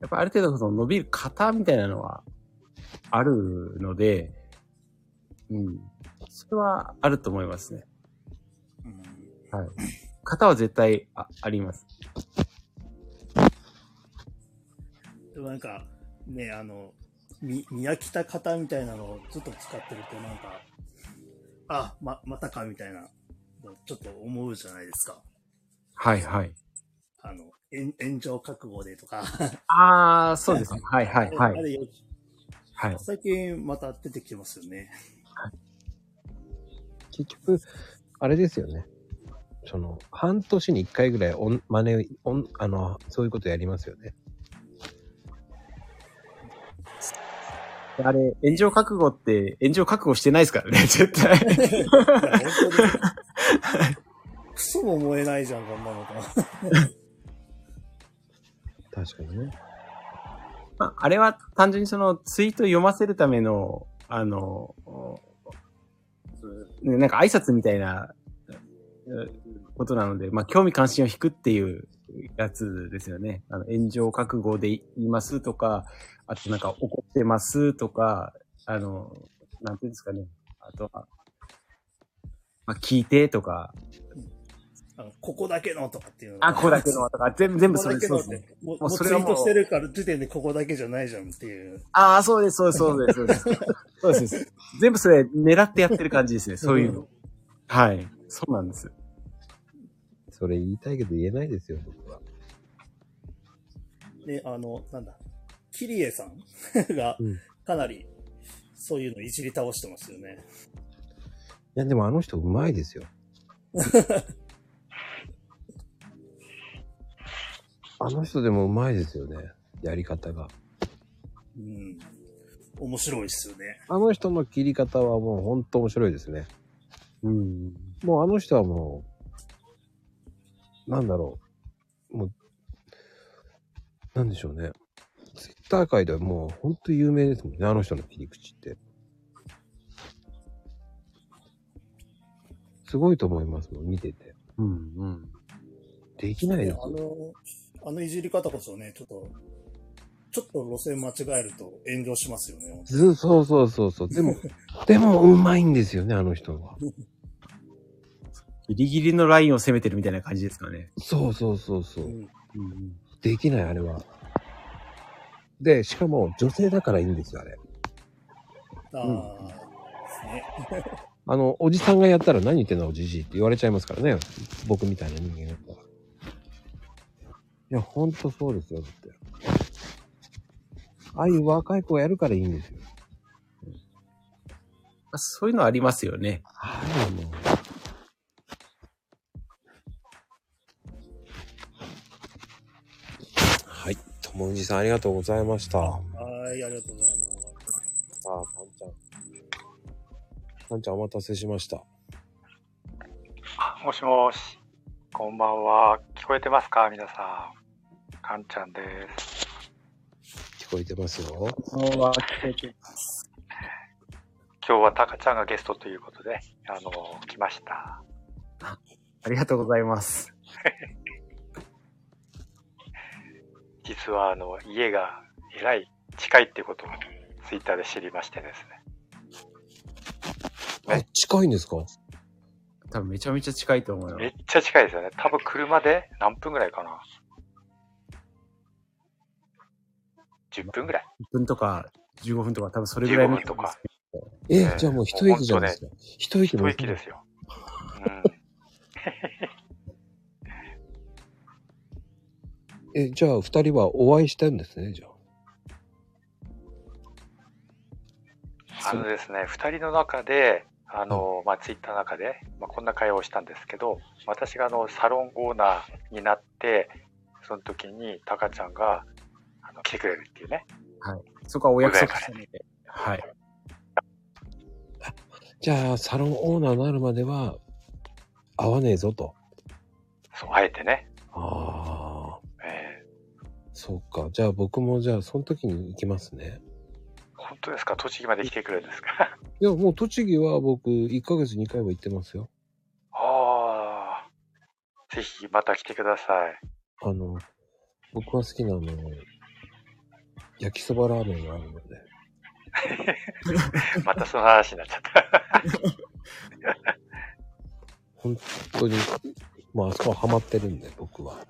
やっぱある程度その伸びる型みたいなのはあるので、うん。それはあると思いますね。うん。はい。型は絶対ああります。でもなんか、ね、あの、み、見飽きた型みたいなのをずっと使ってるとなんか、あ、ま、またかみたいな、ちょっと思うじゃないですか。はいはい。あの、炎炎上覚悟でとか。ああ、そうですね。はいはいはい。はい。最近また出てきてますよね。結局、あれですよね。その、半年に一回ぐらいおん、真似、おん、あの、そういうことやりますよね。あれ、炎上覚悟って、炎上覚悟してないですからね、絶対。いや、本当に。クソも思えないじゃん、こんなのと。確かにね。まあ、あれは単純にそのツイート読ませるための、あの、ねなんか挨拶みたいな、ことなので、まあ、興味関心を引くっていうやつですよね。あの、炎上覚悟で言いますとか、あとなんか怒ってますとか、あの、なんていうんですかね。あとは、まあ、聞いてとか、ここだけのとかっていうのあ、ここだけのとか、全部、全部それそうですね。もうそれはもうツイートしてるから時点でここだけじゃないじゃんっていう。ああ、そうです、そうです、そうです、そうです。全部それ狙ってやってる感じですね、そういうの。はい。そうなんです。それ言いたいけど言えないですよ、僕は。で、あの、なんだ、キリエさん がうんかなりそういうのいじり倒してますよね。いや、でもあの人うまいですよ。あの人でもうまいですよね。やり方が。うん。面白いっすよね。あの人の切り方はもうほんと面白いですね。うん。もうあの人はもう、なんだろう。もう、なんでしょうね。ツイッター界ではもうほんと有名ですもんね。あの人の切り口って。すごいと思いますもん、見てて。うん、うん。できないよ。あの、あのいじり方こそね、ちょっと、ちょっと路線間違えると炎上しますよね。ずそうそうそうそう。でも、でもうまいんですよね、あの人は。ギリギリのラインを攻めてるみたいな感じですかね。そうそうそうそうう。ん。うん。できない、あれは。で、しかも女性だからいいんですよ、あれ。ああ、ですね。あの、おじさんがやったら何言ってんだおじじいって言われちゃいますからね。僕みたいな人間だったら。いや、ほんとそうですよ、だって。ああいう若い子がやるからいいんですよ。そういうのありますよね。ああ、もう。はい。ともみじさんありがとうございました。はい、ありがとうございます。さあ、かんちゃん。かんちゃんお待たせしました。あもしもし。こんばんは。聞こえてますか？皆さん。かんちゃんです。聞こえてますよ。そうは聞こえて今日はたかちゃんがゲストということで、あの、来ました。ありがとうございます。実は、あの、家がえらい近いっていうことをツイッターで知りましてですね。あ、近いんですか？多分めちゃめちゃ近いと思います。めっちゃ近いですよね。多分車で何分ぐらいかな。10分ぐらい。1分とか15分とか多分それぐらいの15分とか。え、ええじゃあもう一駅じゃないですか。一駅も一駅ですよ。え、じゃあ二人はお会いしたんですね、じゃあ。あのですね、二人の中で、あの、まあ、ツイッターの中で、まあ、こんな会話をしたんですけど、私があの、サロンオーナーになって、その時に、タカちゃんが、あの、来てくれるっていうね。そこはお約束したので。はい。じゃあ、サロンオーナーになるまでは、会わねえぞと。そう、あえてね。ああ、えそうか。じゃあ僕もじゃあ、その時に行きますね。ー本当ですか？栃木まで来てくれるんですか？いや、もう栃木は僕、1ヶ月2回は行ってますよ。ああ。ぜひ、また来てください。あの、僕は好きなあの、焼きそばラーメンがあるので。またその話になっちゃった。本当に、まあ、あそこはハマってるんで、僕は。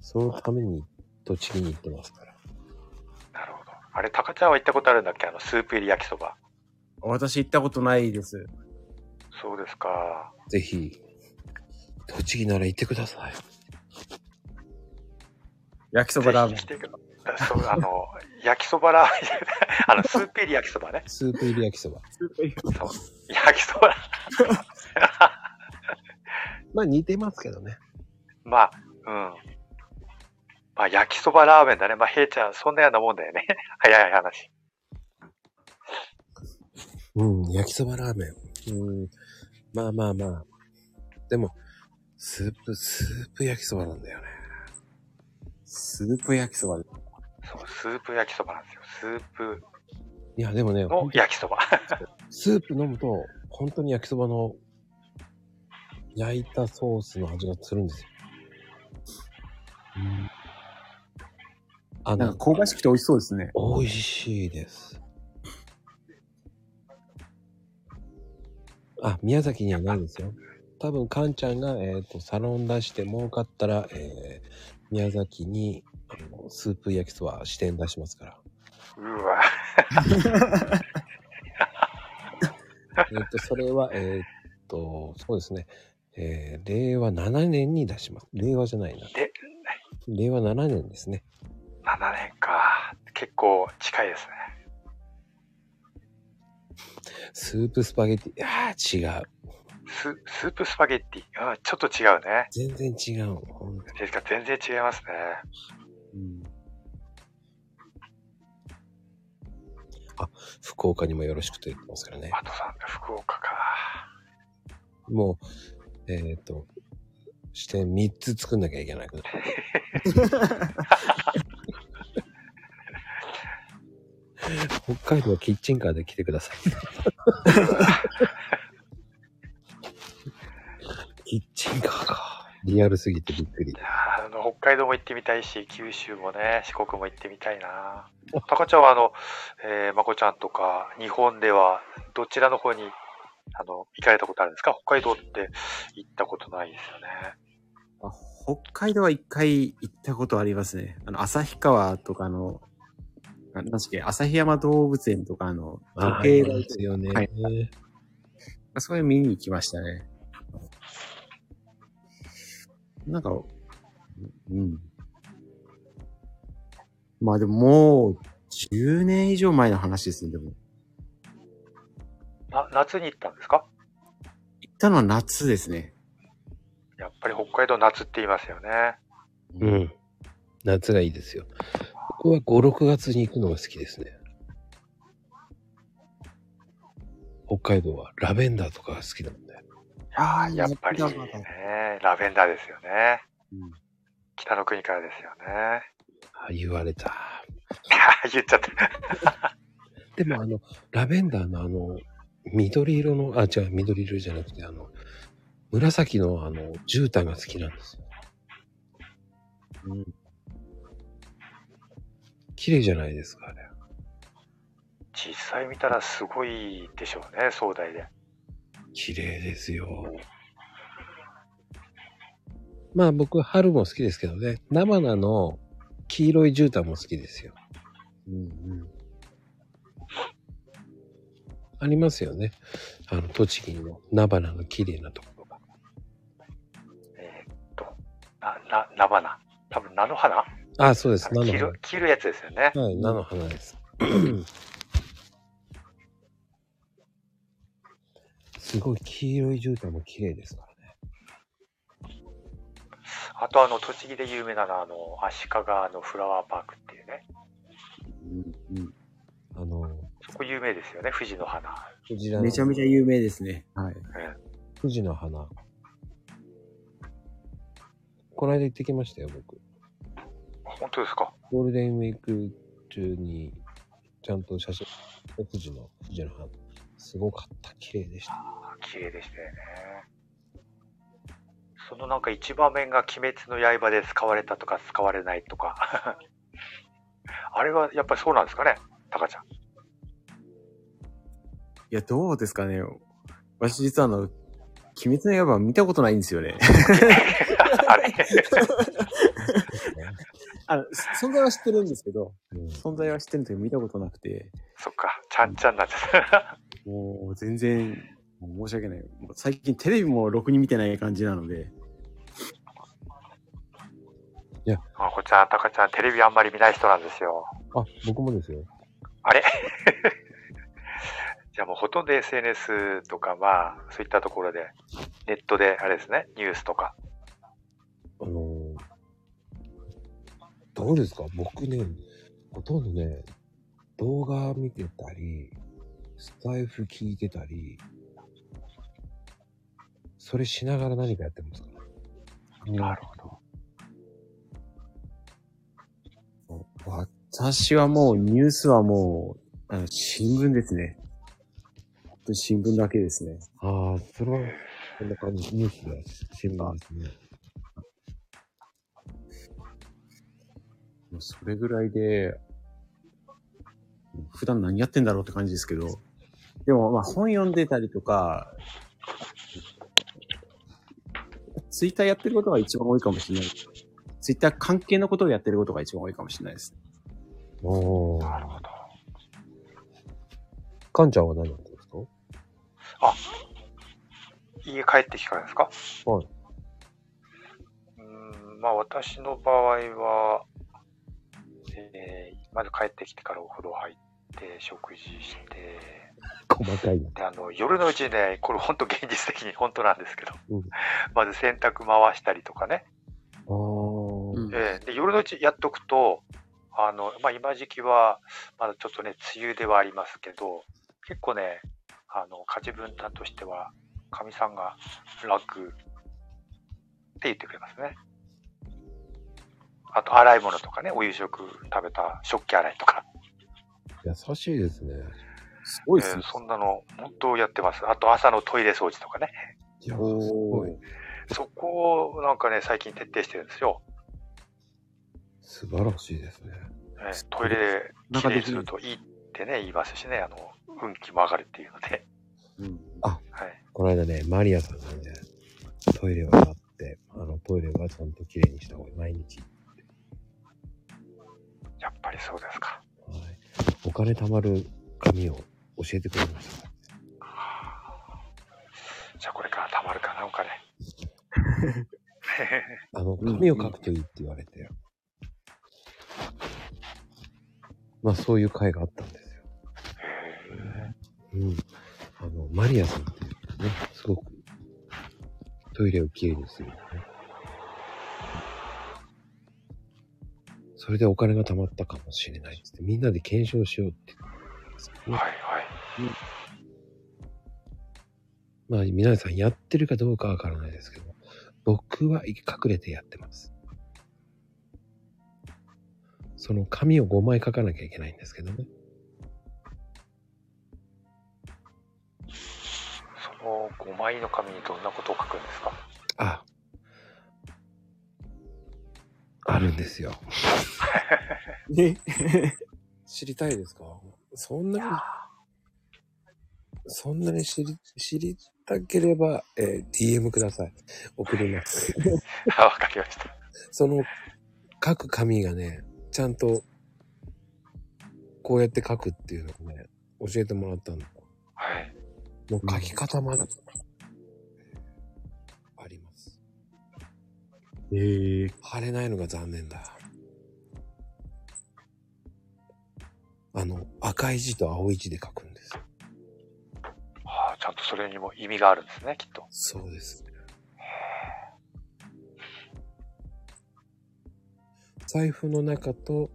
そのために栃木に行ってますから。あれ、タカちゃんは行ったことあるんだっけ？あの、スープ入り焼きそば。私行ったことないです。そうですか。ぜひ、栃木なら行ってください。焼きそばラーメンぜひ。来てくだそう、あの、焼きそばラーメン、あの、スープ入り焼きそばね。スープ入り焼きそば。そう。焼きそば。まあ似てますけどね。まあ、うん。まあ、焼きそばラーメンだね。まあ、へいちゃん、そんなようなもんだよね。早い話。うん、焼きそばラーメン。うん、まあまあまあ。でも、スープ、スープ焼きそばなんだよね。スープ焼きそば。そう、スープ焼きそばなんですよ。スープいや、でもね、の焼きそば。スープ飲むと、本当に焼きそばの焼いたソースの味がするんですよ。うん。あのなんか、香ばしくて美味しそうですね。美味しいです。あ、宮崎にはないですよ。多分、かんちゃんが、えっ、と、サロン出して儲かったら、えー、宮崎に、あの、スープ焼きそば支店出しますから。うわ。えっと、それは、えっと、そうですね。えー、令和7年に出します。令和じゃないな。で、令和7年ですね。7年か。結構近いですね。スープスパゲティ。ああ、違う。ススープスパゲッティ？あちょっと違うね。全然違う。ですか、全然違いますね。うん。福岡にもよろしくと言ってますからね。マトさん、福岡か。もう、えっ、と、支店3つ作んなきゃいけなくなる。北海道キッチンカーで来てください。キッチンカーか。リアルすぎてびっくりあの北海道も行ってみたいし、九州もね、四国も行ってみたいな。タカちゃんはあの、えー、まこちゃんとか、日本ではどちらの方に、あの、行かれたことあるんですか？北海道って行ったことないですよね。あ北海道は一回行ったことありますね。あの、旭川とかの、あなんだっけ、旭山動物園とかの、時計台ですよね。はいそれ見に行きましたね。なんか、うん。まあでももう、10年以上前の話ですね、でも。な、夏に行ったんですか？行ったのは夏ですね。やっぱり北海道夏って言いますよね。うん。夏がいいですよ。僕は5、6月に行くのが好きですね。北海道はラベンダーとかが好きなんで。ああ、やっぱりね、ラベンダーですよね。うん北の国からですよね。あ言われた。言っちゃった。でもあの、ラベンダーのあの、緑色の、あ、違う、緑色じゃなくて、あの、紫のあの、絨毯が好きなんですよ。うん綺麗じゃないですか、あれ。実際見たらすごいでしょうね、壮大で。綺麗ですよ。まあ僕、春も好きですけどね、生菜の黄色い絨毯も好きですよ。うんうん。ありますよね。あの、栃木の菜花の綺麗なところが。えーっと、な、な、菜花？多分菜の花？あ、そうです。菜の花切る、。切るやつですよね。はい、菜の花です。すごい黄色い絨毯も綺麗ですからね。あとあの、栃木で有名なのは、あの、足利のフラワーパークっていうね。うんうんあの、そこ有名ですよね、富士の花。クジラのめちゃめちゃ有名ですね。はい。富士の花。この間行ってきましたよ、僕。本当ですか？ゴールデンウィーク中に、ちゃんと写真、富士の、富士の花。すごかった。綺麗でした。あ綺麗でしたよね。そのなんか一場面が鬼滅の刃で使われたとか使われないとか。あれはやっぱりそうなんですかね？タカちゃん。いや、どうですかね。私実はあの、鬼滅の刃見たことないんですよね。あれ？あの、存在は知ってるんですけど、うん存在は知ってるんですけど見たことなくて、そっか、ちゃんちゃんになっちゃった。もう全然、申し訳ない。もう最近テレビもろくに見てない感じなので、まこちゃん、タカちゃん、テレビあんまり見ない人なんですよ。あ、僕もですよ。あれ？じゃあもうほとんど SNS とか、まあ、そういったところで、ネットで、あれですね、ニュースとか。あのーどうですか？僕ね、ほとんどね、動画見てたり、スタイフ聞いてたり、それしながら何かやってますか？ら。なるほど。私はもうニュースはもう、あの新聞ですね。新聞だけですね。ああ、それは、こんな感じ、ニュースで新聞ですね。もうそれぐらいで、普段何やってんだろうって感じですけど、でもまあ本読んでたりとか、ツイッターやってることが一番多いかもしれない。ツイッター関係のことをやってることが一番多いかもしれないです。おー。なるほど。かんちゃんは何やってるんですか？家帰ってきてからですか？はいうーん、まあ私の場合は、えー、まず帰ってきてからお風呂入って、食事して、細かいな。で、あの、夜のうちにね、これ本当現実的に本当なんですけど、うん。まず洗濯回したりとかね、えーで、夜のうちやっとくと、あの、まあ今時期は、まだちょっとね、梅雨ではありますけど、結構ね、あの、家事分担としては、かみさんが楽って言ってくれますね。あと、洗い物とかね、お夕食食べた食器洗いとか、優しいですね。すごいですねえー。そんなの、本当やってます。あと、朝のトイレ掃除とかね。いやー、すおごいー。そこをなんかね、最近徹底してるんですよ。素晴らしいですね。えートイレできれいにするといいってね、言いますしね、あの、運気も上がるっていうので。うんはい。この間ね、マリアさんがね、トイレを洗って、あの、トイレはちゃんと綺麗にした方がいい。毎日。やっぱりそうですか。はい。お金貯まる紙を教えてくれました。じゃあこれからたまるかな、お金。あの、紙を書くといいって言われて。まあ、そういう会があったんですよ。うん。あの、マリアさんっていうね、すごく、トイレをきれいにする、ね。それでお金が貯まったかもしれないっつって、みんなで検証しようって言ったんですよねはいはい。まあ、皆さんやってるかどうかわからないですけど、僕は隠れてやってます。その紙を5枚書かなきゃいけないんですけどね。その5枚の紙にどんなことを書くんですか？あ、あるんですよ。ね。知りたいですか？そんなに、そんなに知り、知りたければ、えー DM ください。送ります。あ わかりました。その、書く紙がね、ちゃんと、こうやって書くっていうのをね、教えてもらったんだ。はい。もう書き方まで、ええ貼れないのが残念だ。あの、赤い字と青い字で書くんです。はあ、ちゃんとそれにも意味があるんですね、きっと。そうです。財布の中と、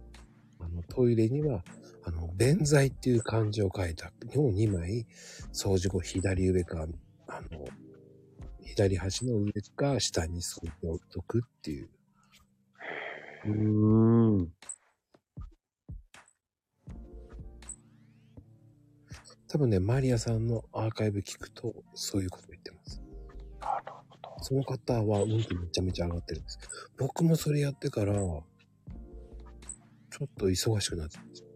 あの、トイレには、あの、便剤っていう漢字を書いたのを2枚、掃除後左上か、あの、左端の上か下に添えておくっていう。うーん。多分ね、マリアさんのアーカイブ聞くと、そういうこと言ってます。なるほど。その方は運気めちゃめちゃ上がってるんです。僕もそれやってから、ちょっと忙しくなってたんですよ。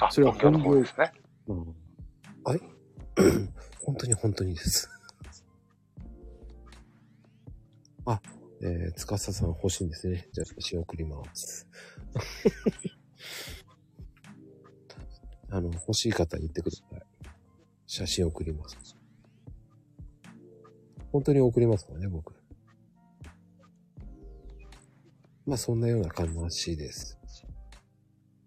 あ、それは本業ですね。うん 本当に本当にです。あ、えー、つかささん欲しいんですね。じゃあ写真送ります。あの、欲しい方言ってください。写真送ります。本当に送りますからね、僕。まあ、そんなような感じらしいです。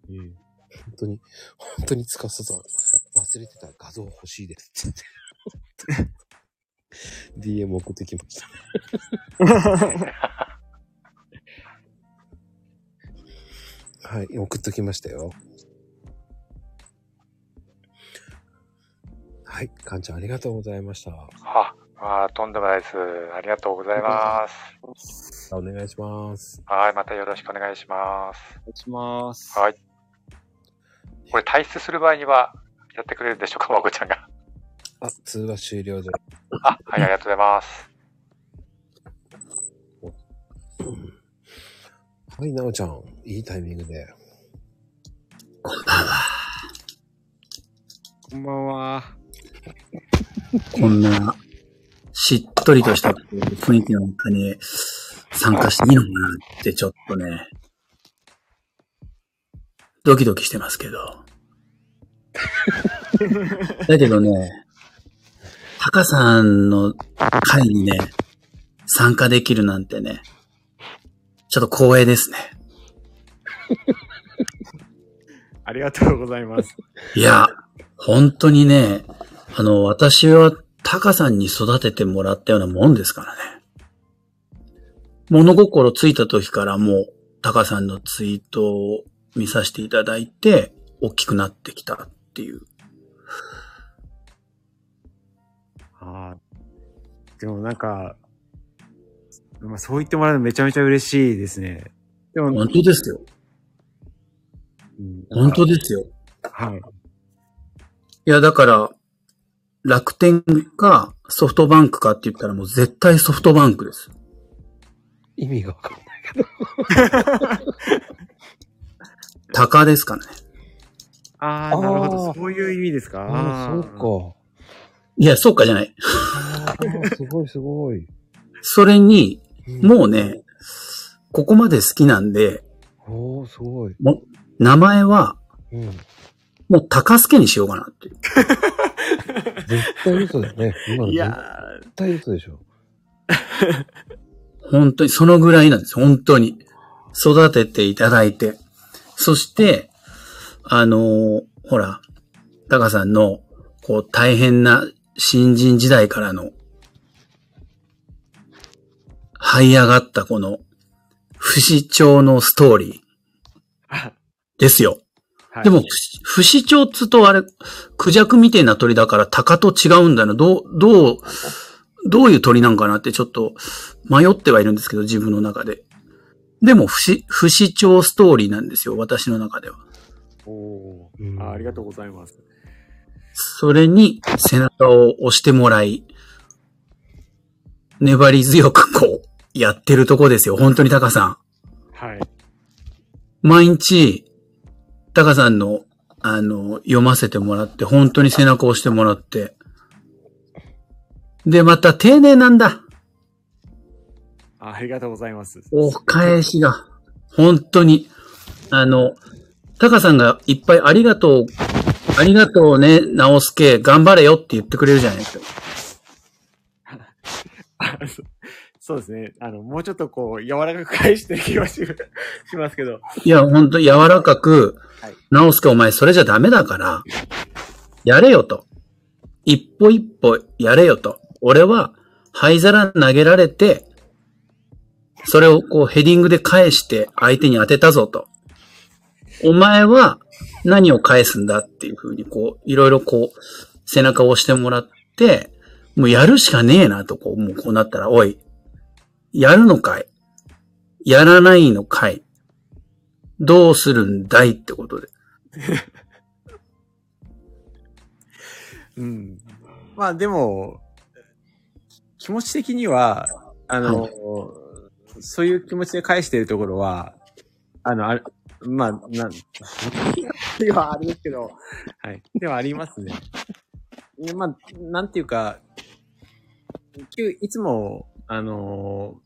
本当に、本当につかささん、忘れてた画像欲しいですって言って。DM 送ってきました。はい、送っときましたよ。はい、かんちゃんありがとうございました。あ、あとんでもないです。ありがとうございます。お願いします。はい、またよろしくお願いします。お願いします。はい。これ退出する場合にはやってくれるでしょうか、まこちゃんが。あ、通話終了で。あ、はい、ありがとうございます。はい、なおちゃん。いいタイミングで。こんばんは。こんばんは。こんな、しっとりとした雰囲気の中に参加していいのかなってちょっとね、ドキドキしてますけど。だけどね、タカさんの会にね、参加できるなんてね、ちょっと光栄ですね。ありがとうございます。いや、本当にね、あの、私はタカさんに育ててもらったようなもんですからね。物心ついた時からもう、タカさんのツイートを見させていただいて、大きくなってきたっていう。でもなんか、まあ、そう言ってもらうのめちゃめちゃ嬉しいですね。でも、本当ですよ。うん本当ですよ。はい。いや、だから、楽天かソフトバンクかって言ったらもう絶対ソフトバンクです。意味がわかんない。タカですかね。ああ、なるほあど。ーそういう意味ですか。ああ、ーそういや、そうかじゃない。か。ああ、すごいすごい。それに、うんもうね、ここまで好きなんで、おー、すごい。名前は、うん。もう高助にしようかなっていう。絶対嘘だよね。今のいや絶対嘘でしょ。本当に、そのぐらいなんです。本当に。育てていただいて。そして、あのーほら、タカさんの、こう、大変な新人時代からの、這い上がったこの、不死鳥のストーリーーですよ。はいでも、不死鳥っつうとあれ、クジャクみたいな鳥だから鷹と違うんだな。どう、どう、どういう鳥なんかなってちょっと迷ってはいるんですけど、自分の中で。でも、不死、不死鳥ストーリーなんですよ、私の中では。おうんーあありがとうございます。それに背中を押してもらい、粘り強くこう、やってるとこですよ、本当にタカさん。はい。毎日、タカさんの、あの、読ませてもらって、本当に背中を押してもらって。で、また丁寧なんだ。あありがとうございます。お返しが。本当に。あの、タカさんがいっぱいありがとう、ありがとうね、直輔、頑張れよって言ってくれるじゃないですか。あ そそうですね。あの、もうちょっとこう、柔らかく返してる気がししますけど。いや、ほんと柔らかくはい、直輔お前それじゃダメだから、やれよと。一歩一歩やれよと。俺は灰皿投げられて、それをこうヘディングで返して相手に当てたぞと。お前は何を返すんだっていう風にこう、いろいろこう、背中を押してもらって、もうやるしかねえなとこう、もうこうなったら、おい、やるのかい？やらないのかい？どうするんだいってことで。うん。まあでも、気持ち的には、あの、そういう気持ちで返してるところは、あの、あれ、まあ、なん、ではあれですけど、はい。ではありますね。いやまあ、なんていうか、きゅいつも、あの、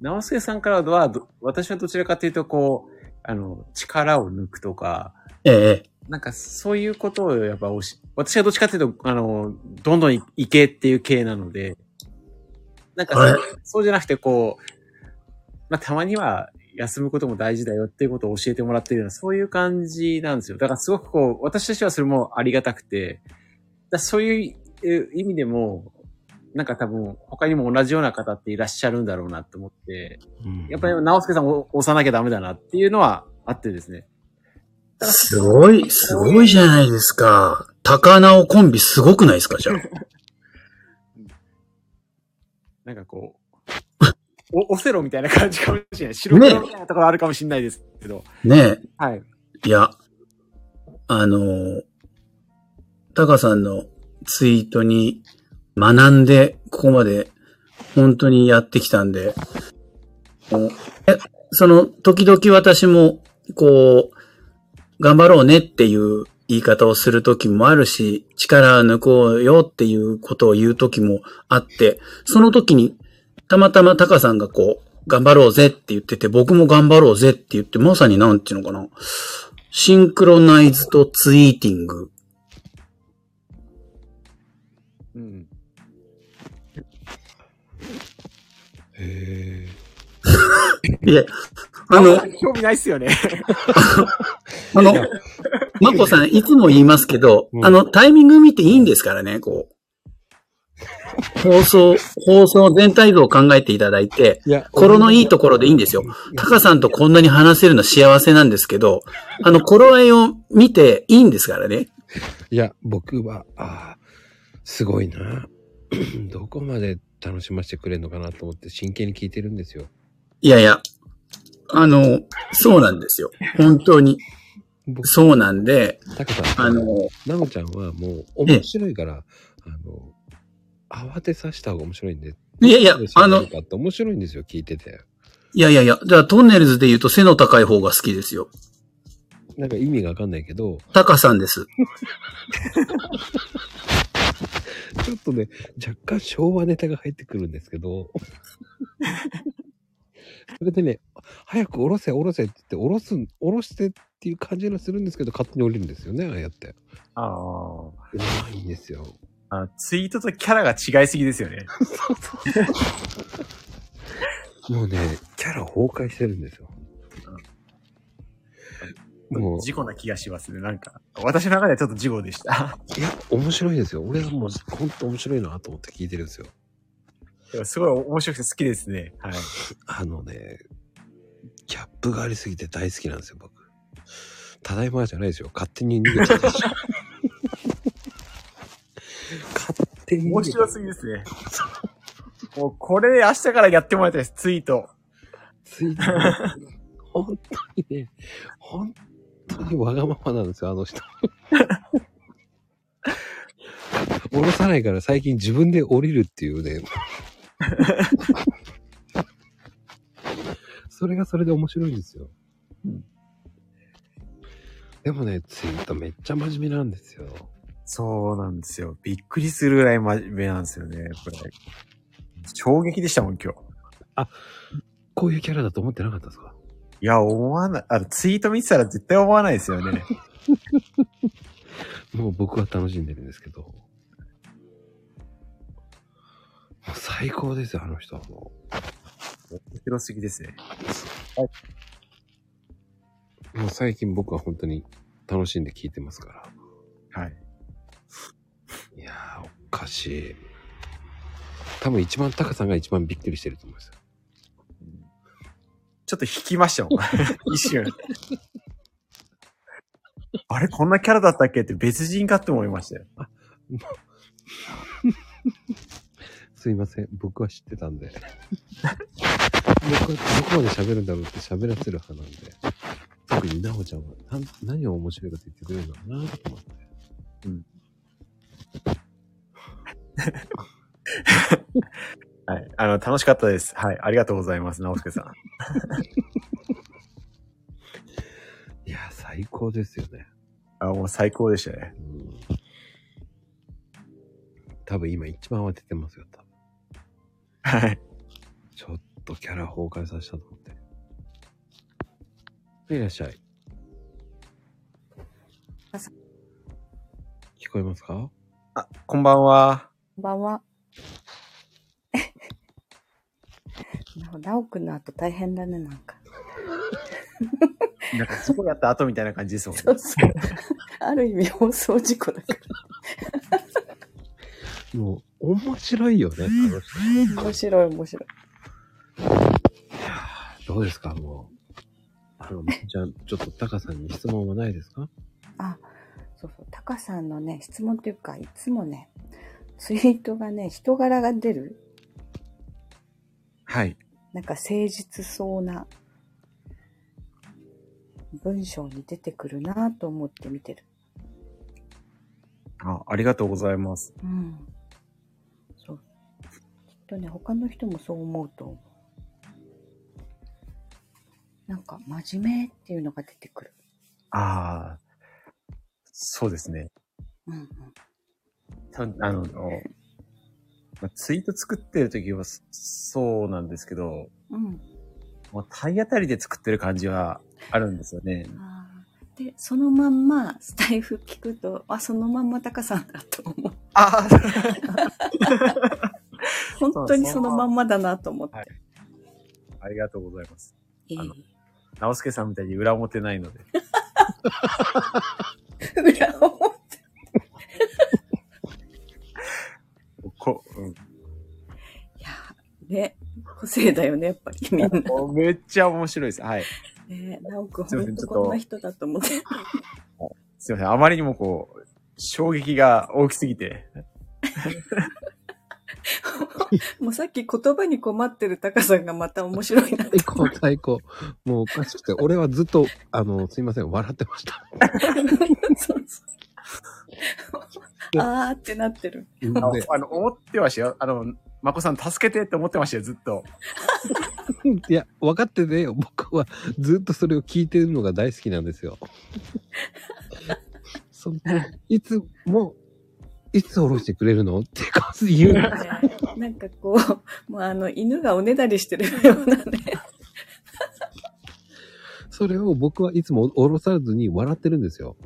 直輔さんからはど、私はどちらかというと、こう、あの、力を抜くとか、ええ、なんかそういうことをやっぱおし、私はどっちかっていうと、あの、どんどんい行けっていう系なので、なんかそうそうじゃなくてこう、まあたまには休むことも大事だよっていうことを教えてもらってるような、そういう感じなんですよ。だからすごくこう、私としてはそれもありがたくて、だそういうえ意味でも、なんか多分他にも同じような方っていらっしゃるんだろうなって思って、やっぱり直輔さんを押さなきゃダメだなっていうのはあってですね。すごい、すごいじゃないですか。高直コンビすごくないですかじゃあ。なんかこう、お、オセロみたいな感じかもしれない。白黒みたいなところあるかもしれないですけど。ねはい。え。いや、あの、タカさんのツイートに学んで、ここまで本当にやってきたんで、えその、時々私も、こう、頑張ろうねっていう言い方をする時もあるし、力抜こうよっていうことを言う時もあって、その時に、たまたまタカさんがこう、頑張ろうぜって言ってて、僕も頑張ろうぜって言って、まさになんていうのかな。シンクロナイズとツイーティング。うん。へいや、あの、興味ないっすよね。あの、マコさん、いつも言いますけど、うんあの、タイミング見ていいんですからね、こう。放送、放送全体像を考えていただいて、いや、頃のいいところでいいんですよ。タカさんとこんなに話せるの幸せなんですけど、あの、頃合いを見ていいんですからね。いや、僕は、ああ、すごいな。どこまで楽しませてくれるのかなと思って真剣に聞いてるんですよ。いやいや、あの、そうなんですよ。本当に。僕、そうなんで、タカさん、あの、なおちゃんはもう面白いから、あの、慌てさせた方が面白いんで。いやいや、あの、かって面白いんですよ、聞いてて。いやいやいや、じゃあトンネルズで言うと背の高い方が好きですよ。なんか意味がわかんないけど、タカさんです。ちょっとね、若干昭和ネタが入ってくるんですけど、それでね、早く下ろせ下ろせって言って、下ろす、下ろしてっていう感じのするんですけど、勝手に降りるんですよね、ああやって。ああ。うまいんですよ。あツイートとキャラが違いすぎですよね。もうね、キャラ崩壊してるんですよ。もう、事故な気がしますね。なんか、私の中ではちょっと事故でした。いや、面白いですよ。俺はもう、ほんと面白いなと思って聞いてるんですよ。でもすごい面白くて好きですね。はい。あのね、ギャップがありすぎて大好きなんですよ、僕。ただいまじゃないですよ。勝手に逃げちゃった。勝面白すぎですね。もうこれ明日からやってもらいたいです。ツイート。ついて、本当にね、本当にわがままなんですよ、あの人。降ろさないから最近自分で降りるっていうね。それがそれで面白いんですよ。でもね、ツイートめっちゃ真面目なんですよ。そうなんですよ。びっくりするぐらい真面目なんですよね。これ。衝撃でしたもん、今日。こういうキャラだと思ってなかったですか？いや、思わない。あの、ツイート見てたら絶対思わないですよね。もう僕は楽しんでるんですけど。もう最高ですよ、あの人はも面白すぎですね。う。もう最近僕は本当に楽しんで聞いてますから。はい。いやー、おかしい。多分一番タカさんが一番びっくりしてると思いますよ。ちょっと引きましたもん。一瞬。あれこんなキャラだったっけって別人かって思いましたよ。すいません。僕は知ってたんで。僕はどこまで喋るんだろうって喋らせる派なんで。特になおちゃんは何何を面白いかと言ってくれるんだろうなと思って。はい。あの、楽しかったです。はい。ありがとうございます、直輔さん。いやー、最高ですよね。あ、もう最高でしたね。うん。多分今一番慌ててますよ、多分。はい。ちょっとキャラ崩壊させたと思って。はいいらっしゃい。聞こえますか？あ、こんばんは。こんばんは。なおくんの後大変だね、なんか。なんか、事故やった後みたいな感じですもんね。そうそう。ある意味放送事故だから。もう、面白いよね、あの人面白い、面白い。どうですかもう。あの、じゃあ、ちょっとタカさんに質問はないですか？あ、そうそう。タカさんのね、質問っていうか、いつもね、ツイートがね、人柄が出る、はい。なんか誠実そうな文章に出てくるなと思って見てる。あ、ありがとうございます。うん。そう。きっとね、他の人もそう思うと思う。なんか、真面目っていうのが出てくる。ああ、そうですね。うんうん。たあの、まあ、ツイート作ってる時はそそうなんですけど、うん。もう体当たりで作ってる感じはあるんですよね。で、そのまんま、スタイフ聞くと、あ、そのまんまタカさんだと思う。ああ、本当にそのまんまだなと思って。はいありがとうございます。いいあの直輔さんみたいに裏表ないので。裏表。こうん、いやー、ね、個性だよね、やっぱりみんな。おめっちゃ面白いです。はい。ね、なおくん、すいませんちょっとほんとこんな人だと思って。すいません。あまりにもこう、衝撃が大きすぎて。もうさっき言葉に困ってるタカさんがまた面白いな。最高、最高。もうおかしくて、俺はずっと、あの、すいません、笑ってました。そうそう。あーってなってる。であの、思ってましたよ。あの、まこさん助けてって思ってましたよ、ずっと。いや、分かってて、僕はずっとそれを聞いてるのが大好きなんですよ。そのいつも、いつ下ろしてくれるのって感じで言うの。なんかこう、もうあの、犬がおねだりしてるようなね。それを僕はいつも下ろさずに笑ってるんですよ。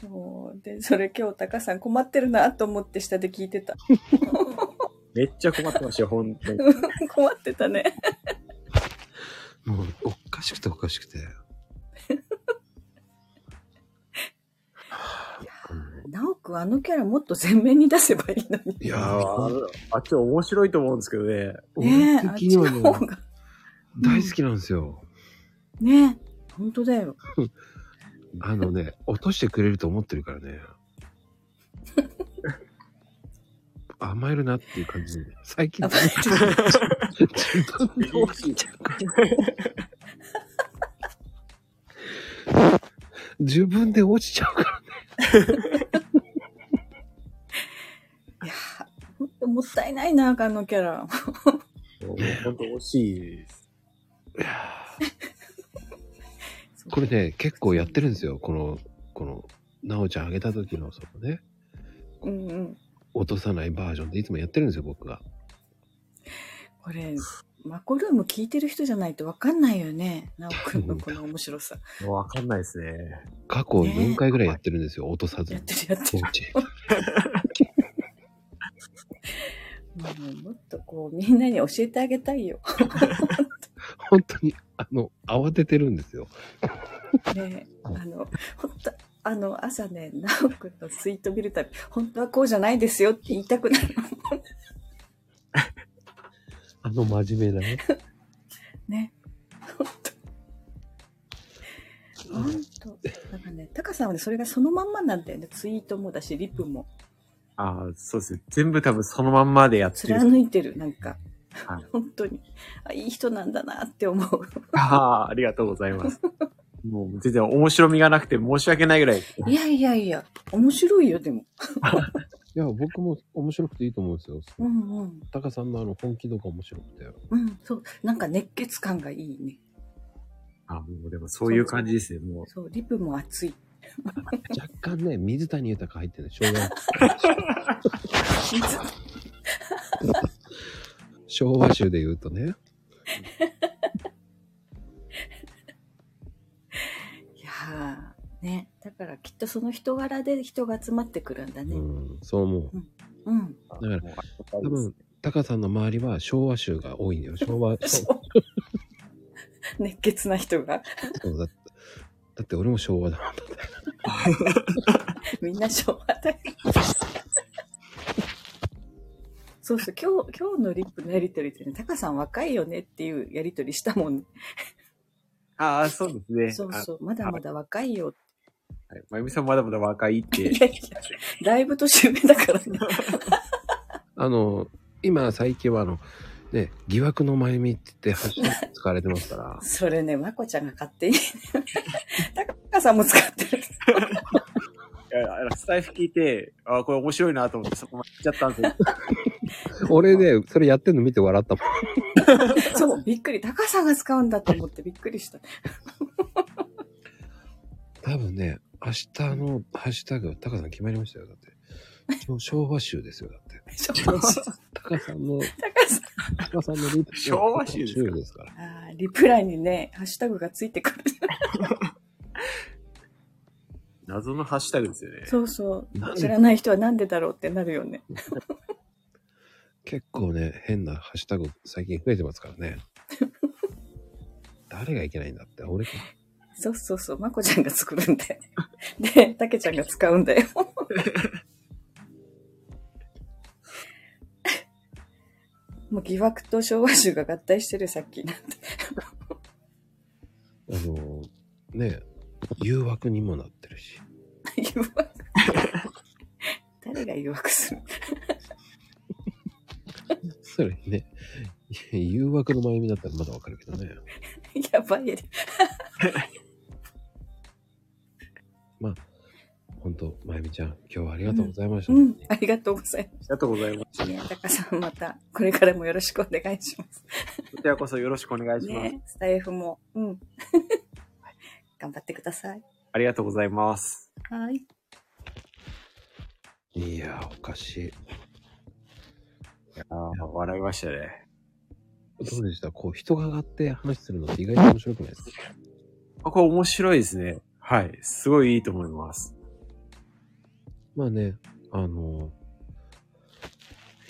そう。で、それ今日タカさん困ってるなと思って下で聞いてた。めっちゃ困ってましたよ、本当に。困ってたね。もう、おかしくておかしくて。なおくん、あのキャラもっと前面に出せばいいのに。いやああっちは面白いと思うんですけどね。ねえ、あっちの方が。大好きなんですよ。ねえ、本当だよ。あのね、落としてくれると思ってるからね。甘えるなっていう感じで。最近、甘え自分で落ちちゃうから。自 いやー、ほんともったいないな、あのキャラ。本当惜しいです。これね、結構やってるんですよ。この、この、なおちゃんあげた時の、そのね、うんうん。落とさないバージョンでいつもやってるんですよ、僕が。これ、マコルーム聞いてる人じゃないとわかんないよね。なおくんの この面白さ。わかんないですね。過去4回ぐらいやってるんですよ、落とさずにやっ。てるやってる。落ちうんもっとこう、みんなに教えてあげたいよ。本当に、あの、慌ててるんですよ。ねあの、本当あの、朝ね、なおくんのツイート見るたび、本当はこうじゃないですよって言いたくなる。あの真面目なね。ね。本当本当なんかね、タカさんはね、それがそのまんまなんだよね。ツイートもだし、リプも。ああ、そうですね。全部多分そのまんまでやってる。貫いてる、なんか。はい本当に。あ、いい人なんだなって思う。ああ、ありがとうございます。もう全然面白みがなくて申し訳ないぐらい。いやいやいや、面白いよ、でも。いや、僕も面白くていいと思うんですよ。うんうん。タカさんのあの本気度が面白くて。うん、そう。なんか熱血感がいいね。あもうでもそういう感じですね。もう。そう、リプも熱い。若干ね、水谷豊入ってる昭和。昭和集で言うとね。いやー、ね。だからきっとその人柄で人が集まってくるんだね。うん、そう思う。うん。だから多分、タカさんの周りは昭和集が多いんだよ。昭和。熱血な人が。そうだ。だって俺も昭和だもんだって。みんな昭和だよ。そうそう、今日、今日のリップのやりとりってね、タカさん若いよねっていうやりとりしたもんね。ああ、そうですね。そうそう、まだまだ若いよって。あはいまゆみさんまだまだ若いって。いやいや、だいぶ年上だからね。あの、今最近はあの、ね、疑惑のまゆみって言ってハッシュタグ使われてますから。それね、まこちゃんが勝手に。タカさんも使ってる。スタイフ聞いて、あ、これ面白いなと思ってそこまで行っちゃったんですよ。俺ね、それやってんの見て笑ったもん。そう、びっくり。タカさんが使うんだと思ってびっくりした。多分ね、明日のハッシュタグ、タカさん決まりましたよ。だって。昭昭和集ですよ。だって。タカさんの、タカさん。タカさんのリプ昭和集ですか？ですから。あーリプライにね、ハッシュタグがついてくる。謎のハッシュタグですよね。そうそう。知らない人はなんでだろうってなるよね。結構ね、変なハッシュタグ最近増えてますからね。誰がいけないんだって、俺か。そうそうそう。まこちゃんが作るんだよ。で、たけちゃんが使うんだよ。もう疑惑と昭和集が合体してるさっきなんて。あの、ね、誘惑にもなってるし。誘惑？誰が誘惑する？それね、誘惑の前見だったらまだわかるけどね。やばいやで。まあ、本当まゆみちゃん、今日はありがとうございました。うん。ありがとうございまありがとうございます。す。ね、たかさんまた、これからもよろしくお願いします。こちらこそよろしくお願いします。ね、スタイフも。うん。頑張ってください。ありがとうございます。はい。いやー、おかしい。いやー笑いましたね。どうでした？こう、人が上がって話するのって意外と面白くないですか？あ、これ面白いですね。はい。すごいいいと思います。まあね、あの、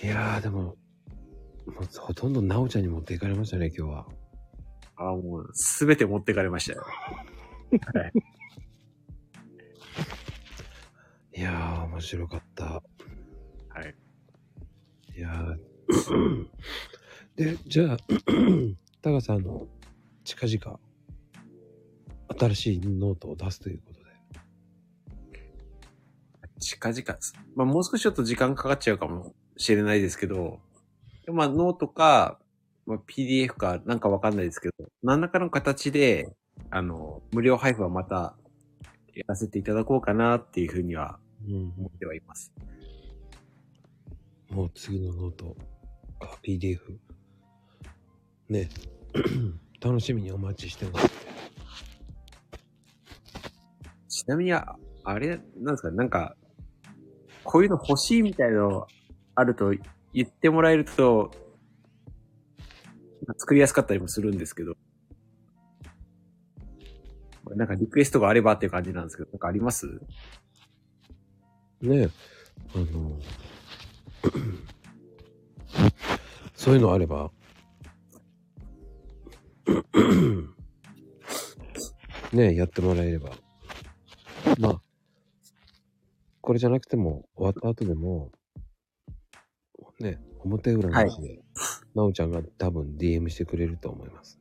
いやー、でも、もうほとんどなおちゃんに持っていかれましたね、今日は。あ、もう、すべて持ってかれましたよ。はい。いやー、面白かった。はい。いやーで、じゃあ、タカさんの近々、新しいノートを出すということで。近々。まあ、もう少しちょっと時間かかっちゃうかもしれないですけど、まあ、ノートか、まあ、PDF かなんかわかんないですけど、何らかの形で、あの、無料配布はまたやらせていただこうかなっていうふうにはうん思ってはいます。もう次のノート、あ PDF。ね、楽しみにお待ちしてます。ちなみに、ああれ、なんですか、なんか、こういうの欲しいみたいのあると言ってもらえると、作りやすかったりもするんですけど、なんかリクエストがあればっていう感じなんですけど、なんかあります？ねえ。あの、そういうのあれば、ねえやってもらえれば。まあ、これじゃなくても、終わった後でも、ね、表裏なしで、なおちゃんが多分 DM してくれると思います。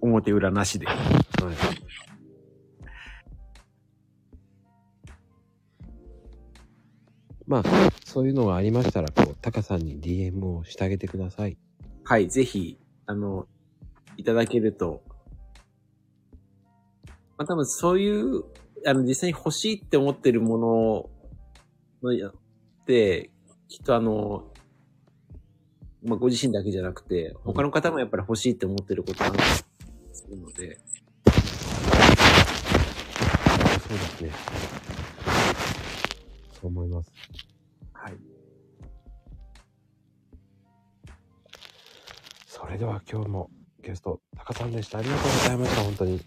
表裏なしで。はい。まあ、そういうのがありましたら、こう、タカさんに DM をしてあげてください。はい、ぜひ、あの、いただけると。まあ多分そういう、あの、実際に欲しいって思ってるもののやって、きっとあの、まあご自身だけじゃなくて、他の方もやっぱり欲しいって思ってることなんするので、そうですね。そう思います。はい。それでは今日もゲスト、タカさんでした。ありがとうございました、本当に。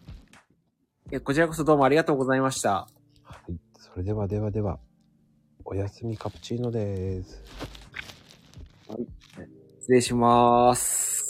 いや、こちらこそどうもありがとうございました。はい。それではではでは、おやすみカプチーノです。失礼します。